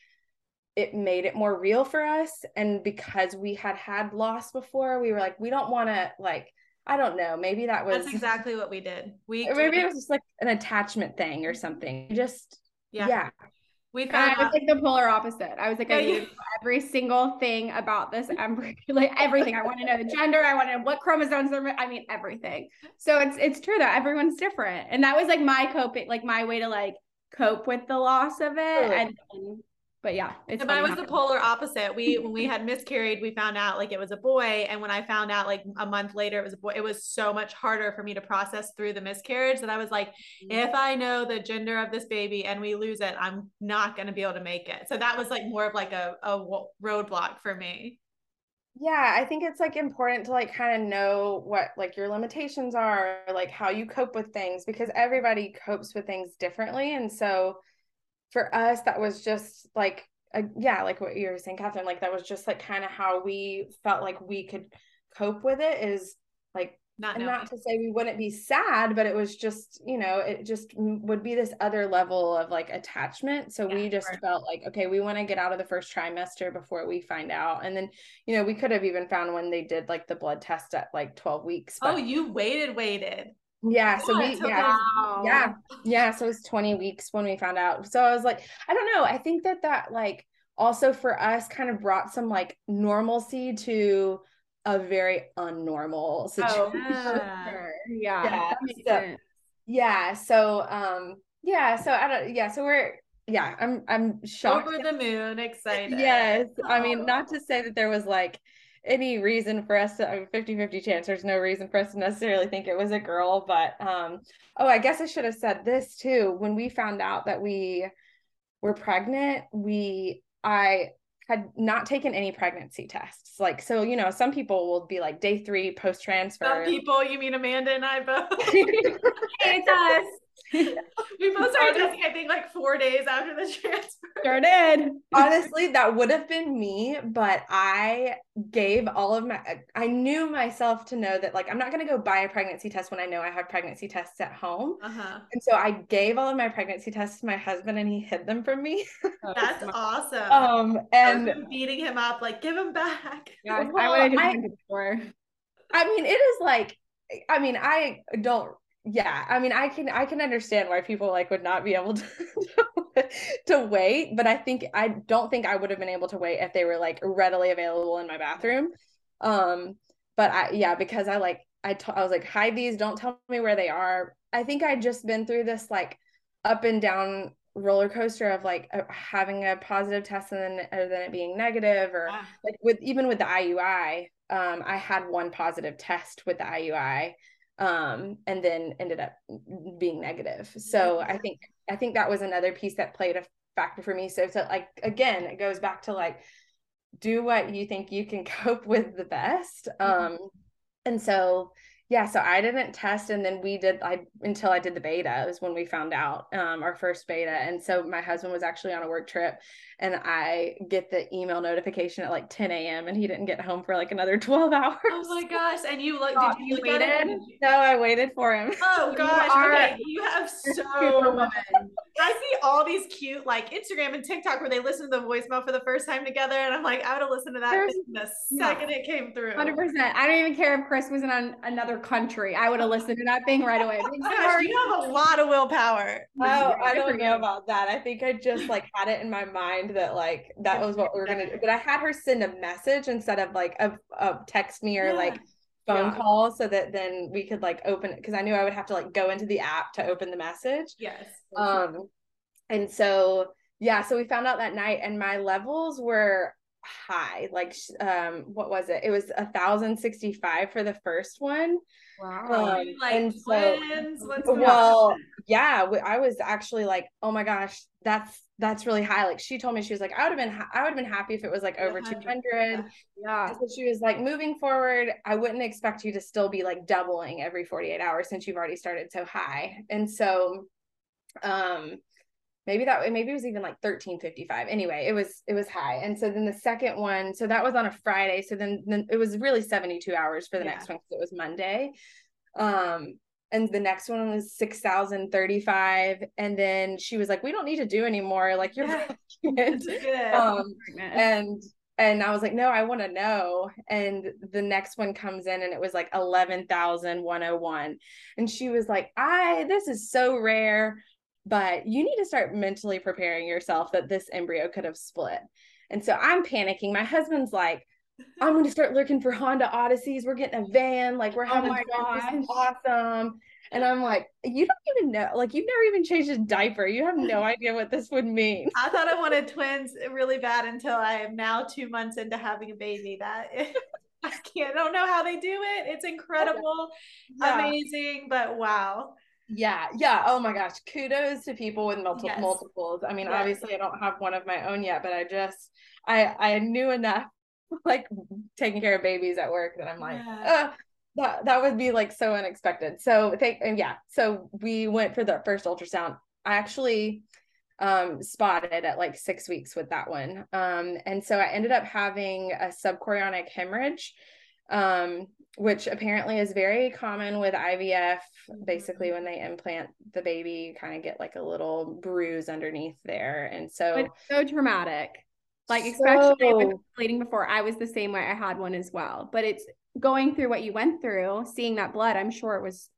Speaker 2: it made it more real for us and because we had had loss before we were like we don't want to like I don't know. Maybe that was
Speaker 3: That's exactly what we did. We
Speaker 2: maybe it was just like an attachment thing or something. Just yeah. yeah.
Speaker 1: We found I was like the polar opposite. I was like, I knew every single thing about this embryo, like everything. I want to know the gender. I want to know what chromosomes are. I mean, everything. So it's it's true that everyone's different, and that was like my coping, like my way to like cope with the loss of it, and but yeah,
Speaker 3: it's but I was the polar opposite. We when we had miscarried, we found out like it was a boy, and when I found out like a month later it was a boy, it was so much harder for me to process through the miscarriage that I was like, mm-hmm. if I know the gender of this baby and we lose it, I'm not going to be able to make it. So that was like more of like a a roadblock for me.
Speaker 2: Yeah, I think it's like important to like kind of know what like your limitations are, like how you cope with things because everybody copes with things differently, and so for us that was just like a, yeah like what you were saying catherine like that was just like kind of how we felt like we could cope with it is like not, not to say we wouldn't be sad but it was just you know it just would be this other level of like attachment. So yeah, we just right. felt like okay we want to get out of the first trimester before we find out. And then you know we could have even found when they did like the blood test at like 12 weeks
Speaker 3: but- oh you waited waited
Speaker 2: yeah so we yeah. Wow. yeah yeah so it was 20 weeks when we found out. So i was like i don't know i think that that like also for us kind of brought some like normalcy to a very unnormal oh, situation.
Speaker 1: Oh, yeah yeah
Speaker 2: yeah so, yeah so um yeah so i don't yeah so we're yeah i'm i'm shocked.
Speaker 3: over the moon excited.
Speaker 2: Yes oh. i mean not to say that there was like any reason for us to 50 50 chance there's no reason for us to necessarily think it was a girl but um oh i guess i should have said this too. When we found out that we were pregnant we i had not taken any pregnancy tests. Like so you know some people will be like day three post transfer
Speaker 3: some people you mean amanda and i both? It's us we both started testing, I think, like four days after the transfer.
Speaker 1: Sure did.
Speaker 2: Honestly, that would have been me, but I gave all of my, I knew myself to know that, like, I'm not going to go buy a pregnancy test when I know I have pregnancy tests at home. Uh-huh. And so I gave all of my pregnancy tests to my husband and he hid them from me.
Speaker 3: That's awesome.
Speaker 2: Um, and
Speaker 3: beating him up, like, give them back.
Speaker 2: Yeah, well, I would have before. I mean, it is like, I mean, I don't yeah i mean i can i can understand why people like would not be able to to wait but i think i don't think i would have been able to wait if they were like readily available in my bathroom um but i yeah because i like I, t- I was like hide these don't tell me where they are i think i'd just been through this like up and down roller coaster of like uh, having a positive test and then and then it being negative or
Speaker 3: Ah.
Speaker 2: like with even with the IUI um I had one positive test with the IUI um and then ended up being negative. So I think I think that was another piece that played a factor for me. So so like again it goes back to like do what you think you can cope with the best.
Speaker 3: Mm-hmm.
Speaker 2: um and so yeah so i didn't test and then we did i until i did the beta it was when we found out um our first beta and so my husband was actually on a work trip and i get the email notification at like 10 a.m and he didn't get home for like another 12 hours
Speaker 3: Oh my gosh. And you look,
Speaker 2: Oh,
Speaker 3: did you
Speaker 1: you
Speaker 3: at it?
Speaker 2: no i waited for him
Speaker 3: Oh
Speaker 1: You
Speaker 3: gosh.
Speaker 1: are
Speaker 3: okay. You have so. I see all these cute like Instagram and TikTok where they listen to the voicemail for the first time together. And I'm like, I would have listened to that the
Speaker 1: yeah.
Speaker 3: second it came through.
Speaker 1: Hundred percent. I don't even care if Chris was in an, another country. I would have listened to that thing right away.
Speaker 3: Gosh, you have a lot of willpower.
Speaker 2: Oh, I don't know about that. I think I just like had it in my mind that like that was what we were gonna do. But I had her send a message instead of like a, a text me or
Speaker 3: Yeah.
Speaker 2: like phone
Speaker 1: Yeah.
Speaker 2: call so that then we could like open it because I knew I would have to like go into the app to open the message.
Speaker 3: Yes.
Speaker 2: Um and so yeah, so we found out that night and my levels were high. Like um what was it? It was a thousand sixty five for the first one.
Speaker 1: Wow.
Speaker 2: Um,
Speaker 3: like
Speaker 2: and so-
Speaker 3: What's
Speaker 2: well
Speaker 3: on?
Speaker 2: yeah i was actually like oh my gosh that's that's really high like she told me she was like i would have been ha- i would have been happy if it was like over
Speaker 3: 100%.
Speaker 2: 200
Speaker 1: Yeah.
Speaker 2: so she was like moving forward i wouldn't expect you to still be like doubling every 48 hours since you've already started so high and so um maybe that maybe it was even like 1355 anyway it was it was high and so then the second one so that was on a friday so then, then it was really 72 hours for the
Speaker 3: Yeah.
Speaker 2: next one because it was monday um and the next one was 6035 and then she was like we don't need to do anymore like you're
Speaker 3: Yeah.
Speaker 2: pregnant."
Speaker 3: Good.
Speaker 2: um
Speaker 1: Pregnant.
Speaker 2: and and I was like, no, I want to know. And the next one comes in and it was like 11,101. And she was like, I, this is so rare, but you need to start mentally preparing yourself that this embryo could have split. And so I'm panicking. My husband's like, I'm going to start looking for Honda Odysseys. We're getting a van. Like, we're
Speaker 1: Oh
Speaker 2: having fun. This is awesome. And I'm like, you don't even know, like, you've never even changed a diaper. You have no idea what this would mean.
Speaker 3: I thought I wanted twins really bad until I am now two months into having a baby. That I can't, I don't know how they do it. It's oh, incredible,
Speaker 2: Yeah.
Speaker 3: amazing, but wow.
Speaker 2: Yeah, yeah. Oh my gosh. Kudos to people with multiple
Speaker 3: Yes.
Speaker 2: multiples. I mean,
Speaker 3: Yes.
Speaker 2: obviously I don't have one of my own yet, but I just I I knew enough like taking care of babies at work that I'm like,
Speaker 3: Yeah.
Speaker 2: uh, that that would be like so unexpected. So thank and yeah. So we went for the first ultrasound. I actually um spotted at like six weeks with that one. Um and so I ended up having a subchorionic hemorrhage um which apparently is very common with IVF. Mm-hmm. Basically, when they implant the baby, you kind of get like a little bruise underneath there. And so,
Speaker 1: But so traumatic. Like especially with bleeding before, I was the same way. I had one as well. But it's going through what you went through, seeing that blood. I'm sure it was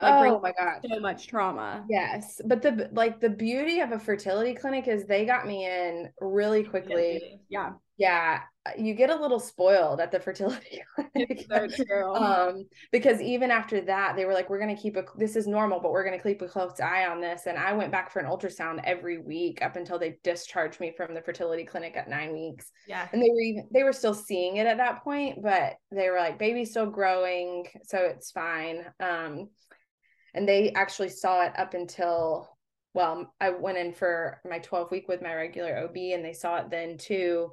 Speaker 1: like
Speaker 2: oh my God.
Speaker 1: so much trauma.
Speaker 2: Yes. But the like the beauty of a fertility clinic is they got me in really quickly.
Speaker 1: Yeah,
Speaker 2: Yeah. You get a little spoiled at the fertility clinic.
Speaker 1: so true.
Speaker 2: um because even after that they were like we're going to keep a this is normal but we're going to keep a close eye on this and i went back for an ultrasound every week up until they discharged me from the fertility clinic at nine weeks
Speaker 3: Yeah.
Speaker 2: and they were even they were still seeing it at that point but they were like baby's still growing so it's fine um and they actually saw it up until well i went in for my 12 week with my regular ob and they saw it then too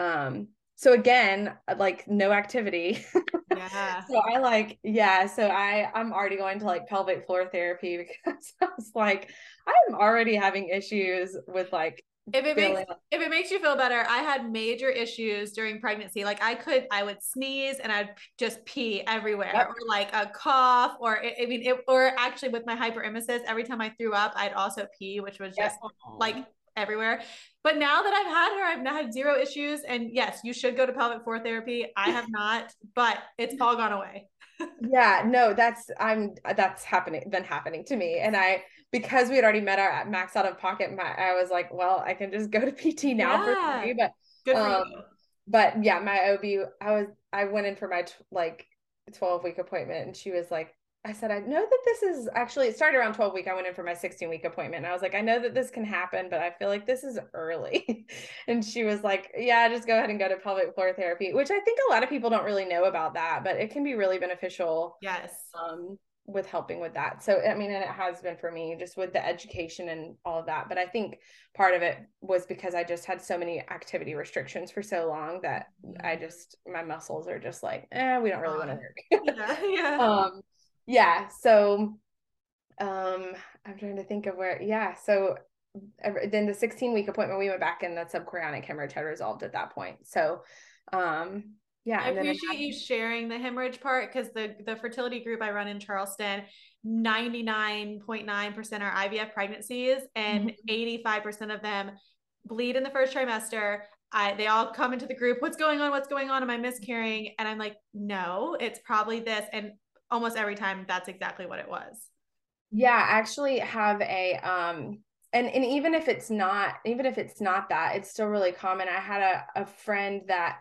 Speaker 2: um so again like no activity
Speaker 3: Yeah.
Speaker 2: so i like yeah so i i'm already going to like pelvic floor therapy because i was like i'm already having issues with like
Speaker 3: If it
Speaker 2: feeling
Speaker 3: makes if it makes you feel better, I had major issues during pregnancy. Like I could, I would sneeze and I'd just pee everywhere,
Speaker 2: Yep.
Speaker 3: or like a cough, or I I mean, it, or actually with my hyperemesis, every time I threw up, I'd also pee, which was
Speaker 2: Yep.
Speaker 3: just like everywhere. But now that I've had her, I've now had zero issues. And yes, you should go to pelvic floor therapy. I have not, but it's all gone away.
Speaker 2: yeah no that's i'm that's happening been happening to me and i because we had already met our max out of pocket my i was like well i can just go to pt now for
Speaker 3: Yeah.
Speaker 2: free but
Speaker 3: Good for
Speaker 2: Um,
Speaker 3: you.
Speaker 2: but yeah my ob i was i went in for my t- like 12 week appointment and she was like I said, I know that this is actually, it started around 12 week. I went in for my 16 week appointment. And I was like, I know that this can happen, but I feel like this is early. and she was like, Yeah, just go ahead and go to pelvic floor therapy, which I think a lot of people don't really know about that, but it can be really beneficial.
Speaker 3: Yes.
Speaker 2: Um, with helping with that. So I mean, and it has been for me just with the education and all of that. But I think part of it was because I just had so many activity restrictions for so long that I just my muscles are just like, eh, we don't really want to work.
Speaker 3: yeah, yeah.
Speaker 2: Um, yeah. So, um, I'm trying to think of where. Yeah. So then the 16 week appointment we went back and the subchorionic hemorrhage had resolved at that point. So, um, yeah.
Speaker 3: I appreciate you sharing the hemorrhage part because the the fertility group I run in Charleston, 99.9% are IVF pregnancies and mm-hmm. 85% of them bleed in the first trimester. I they all come into the group, what's going on? What's going on? Am I miscarrying? And I'm like, no, it's probably this. And almost every time that's exactly what it was.
Speaker 2: Yeah, I actually have a um and and even if it's not even if it's not that, it's still really common. I had a, a friend that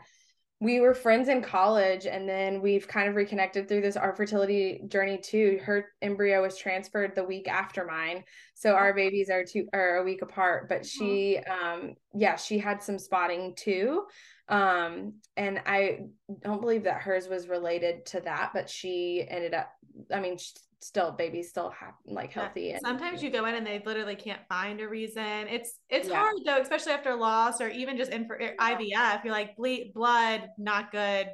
Speaker 2: we were friends in college and then we've kind of reconnected through this our fertility journey too her embryo was transferred the week after mine so our babies are two are a week apart but she um yeah she had some spotting too um and i don't believe that hers was related to that but she ended up i mean still babies still have like healthy yeah.
Speaker 3: and sometimes you go in and they literally can't find a reason. It's it's yeah. hard though especially after loss or even just in for ivf you're like bleed blood not good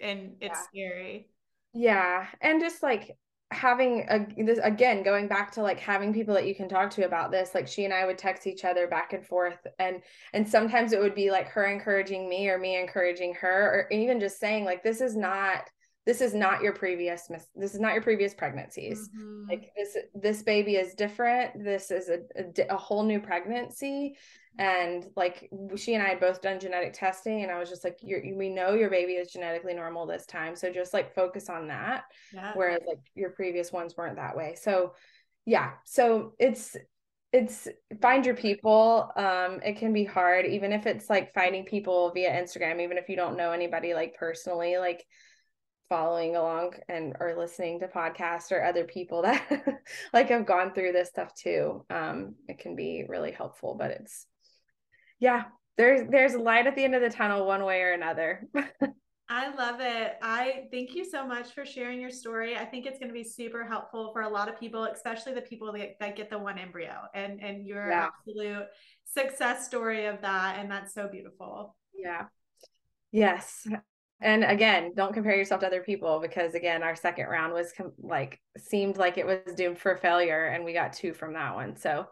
Speaker 3: and it's scary.
Speaker 2: Yeah. And just like having a this again going back to like having people that you can talk to about this like she and I would text each other back and forth and and sometimes it would be like her encouraging me or me encouraging her or even just saying like this is not this is not your previous this is not your previous pregnancies. Mm-hmm. like this this baby is different. This is a, a, a, whole new pregnancy and like she and i had both done genetic testing and i was just like you we know your baby is genetically normal this time so just like focus on that yeah. whereas like your previous ones weren't that way so yeah so it's it's find your people um it can be hard even if it's like finding people via instagram even if you don't know anybody like personally like following along and or listening to podcasts or other people that like have gone through this stuff too um it can be really helpful but it's yeah there's there's light at the end of the tunnel one way or another
Speaker 3: I love it. I thank you so much for sharing your story. I think it's going to be super helpful for a lot of people, especially the people that, that get the one embryo and and your yeah. absolute success story of that and that's so beautiful.
Speaker 2: Yeah. Yes and again don't compare yourself to other people because again our second round was com- like seemed like it was doomed for failure and we got two from that one so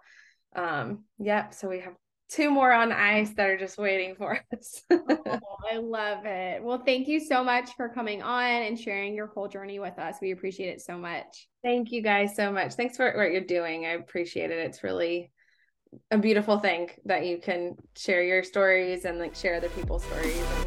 Speaker 2: um yep yeah, so we have two more on ice that are just waiting for us.
Speaker 1: Oh, i love it. Well thank you so much for coming on and sharing your whole journey with us. We appreciate it so much.
Speaker 2: Thank you guys so much. Thanks for what you're doing. I appreciate it. It's really a beautiful thing that you can share your stories and like share other people's stories and-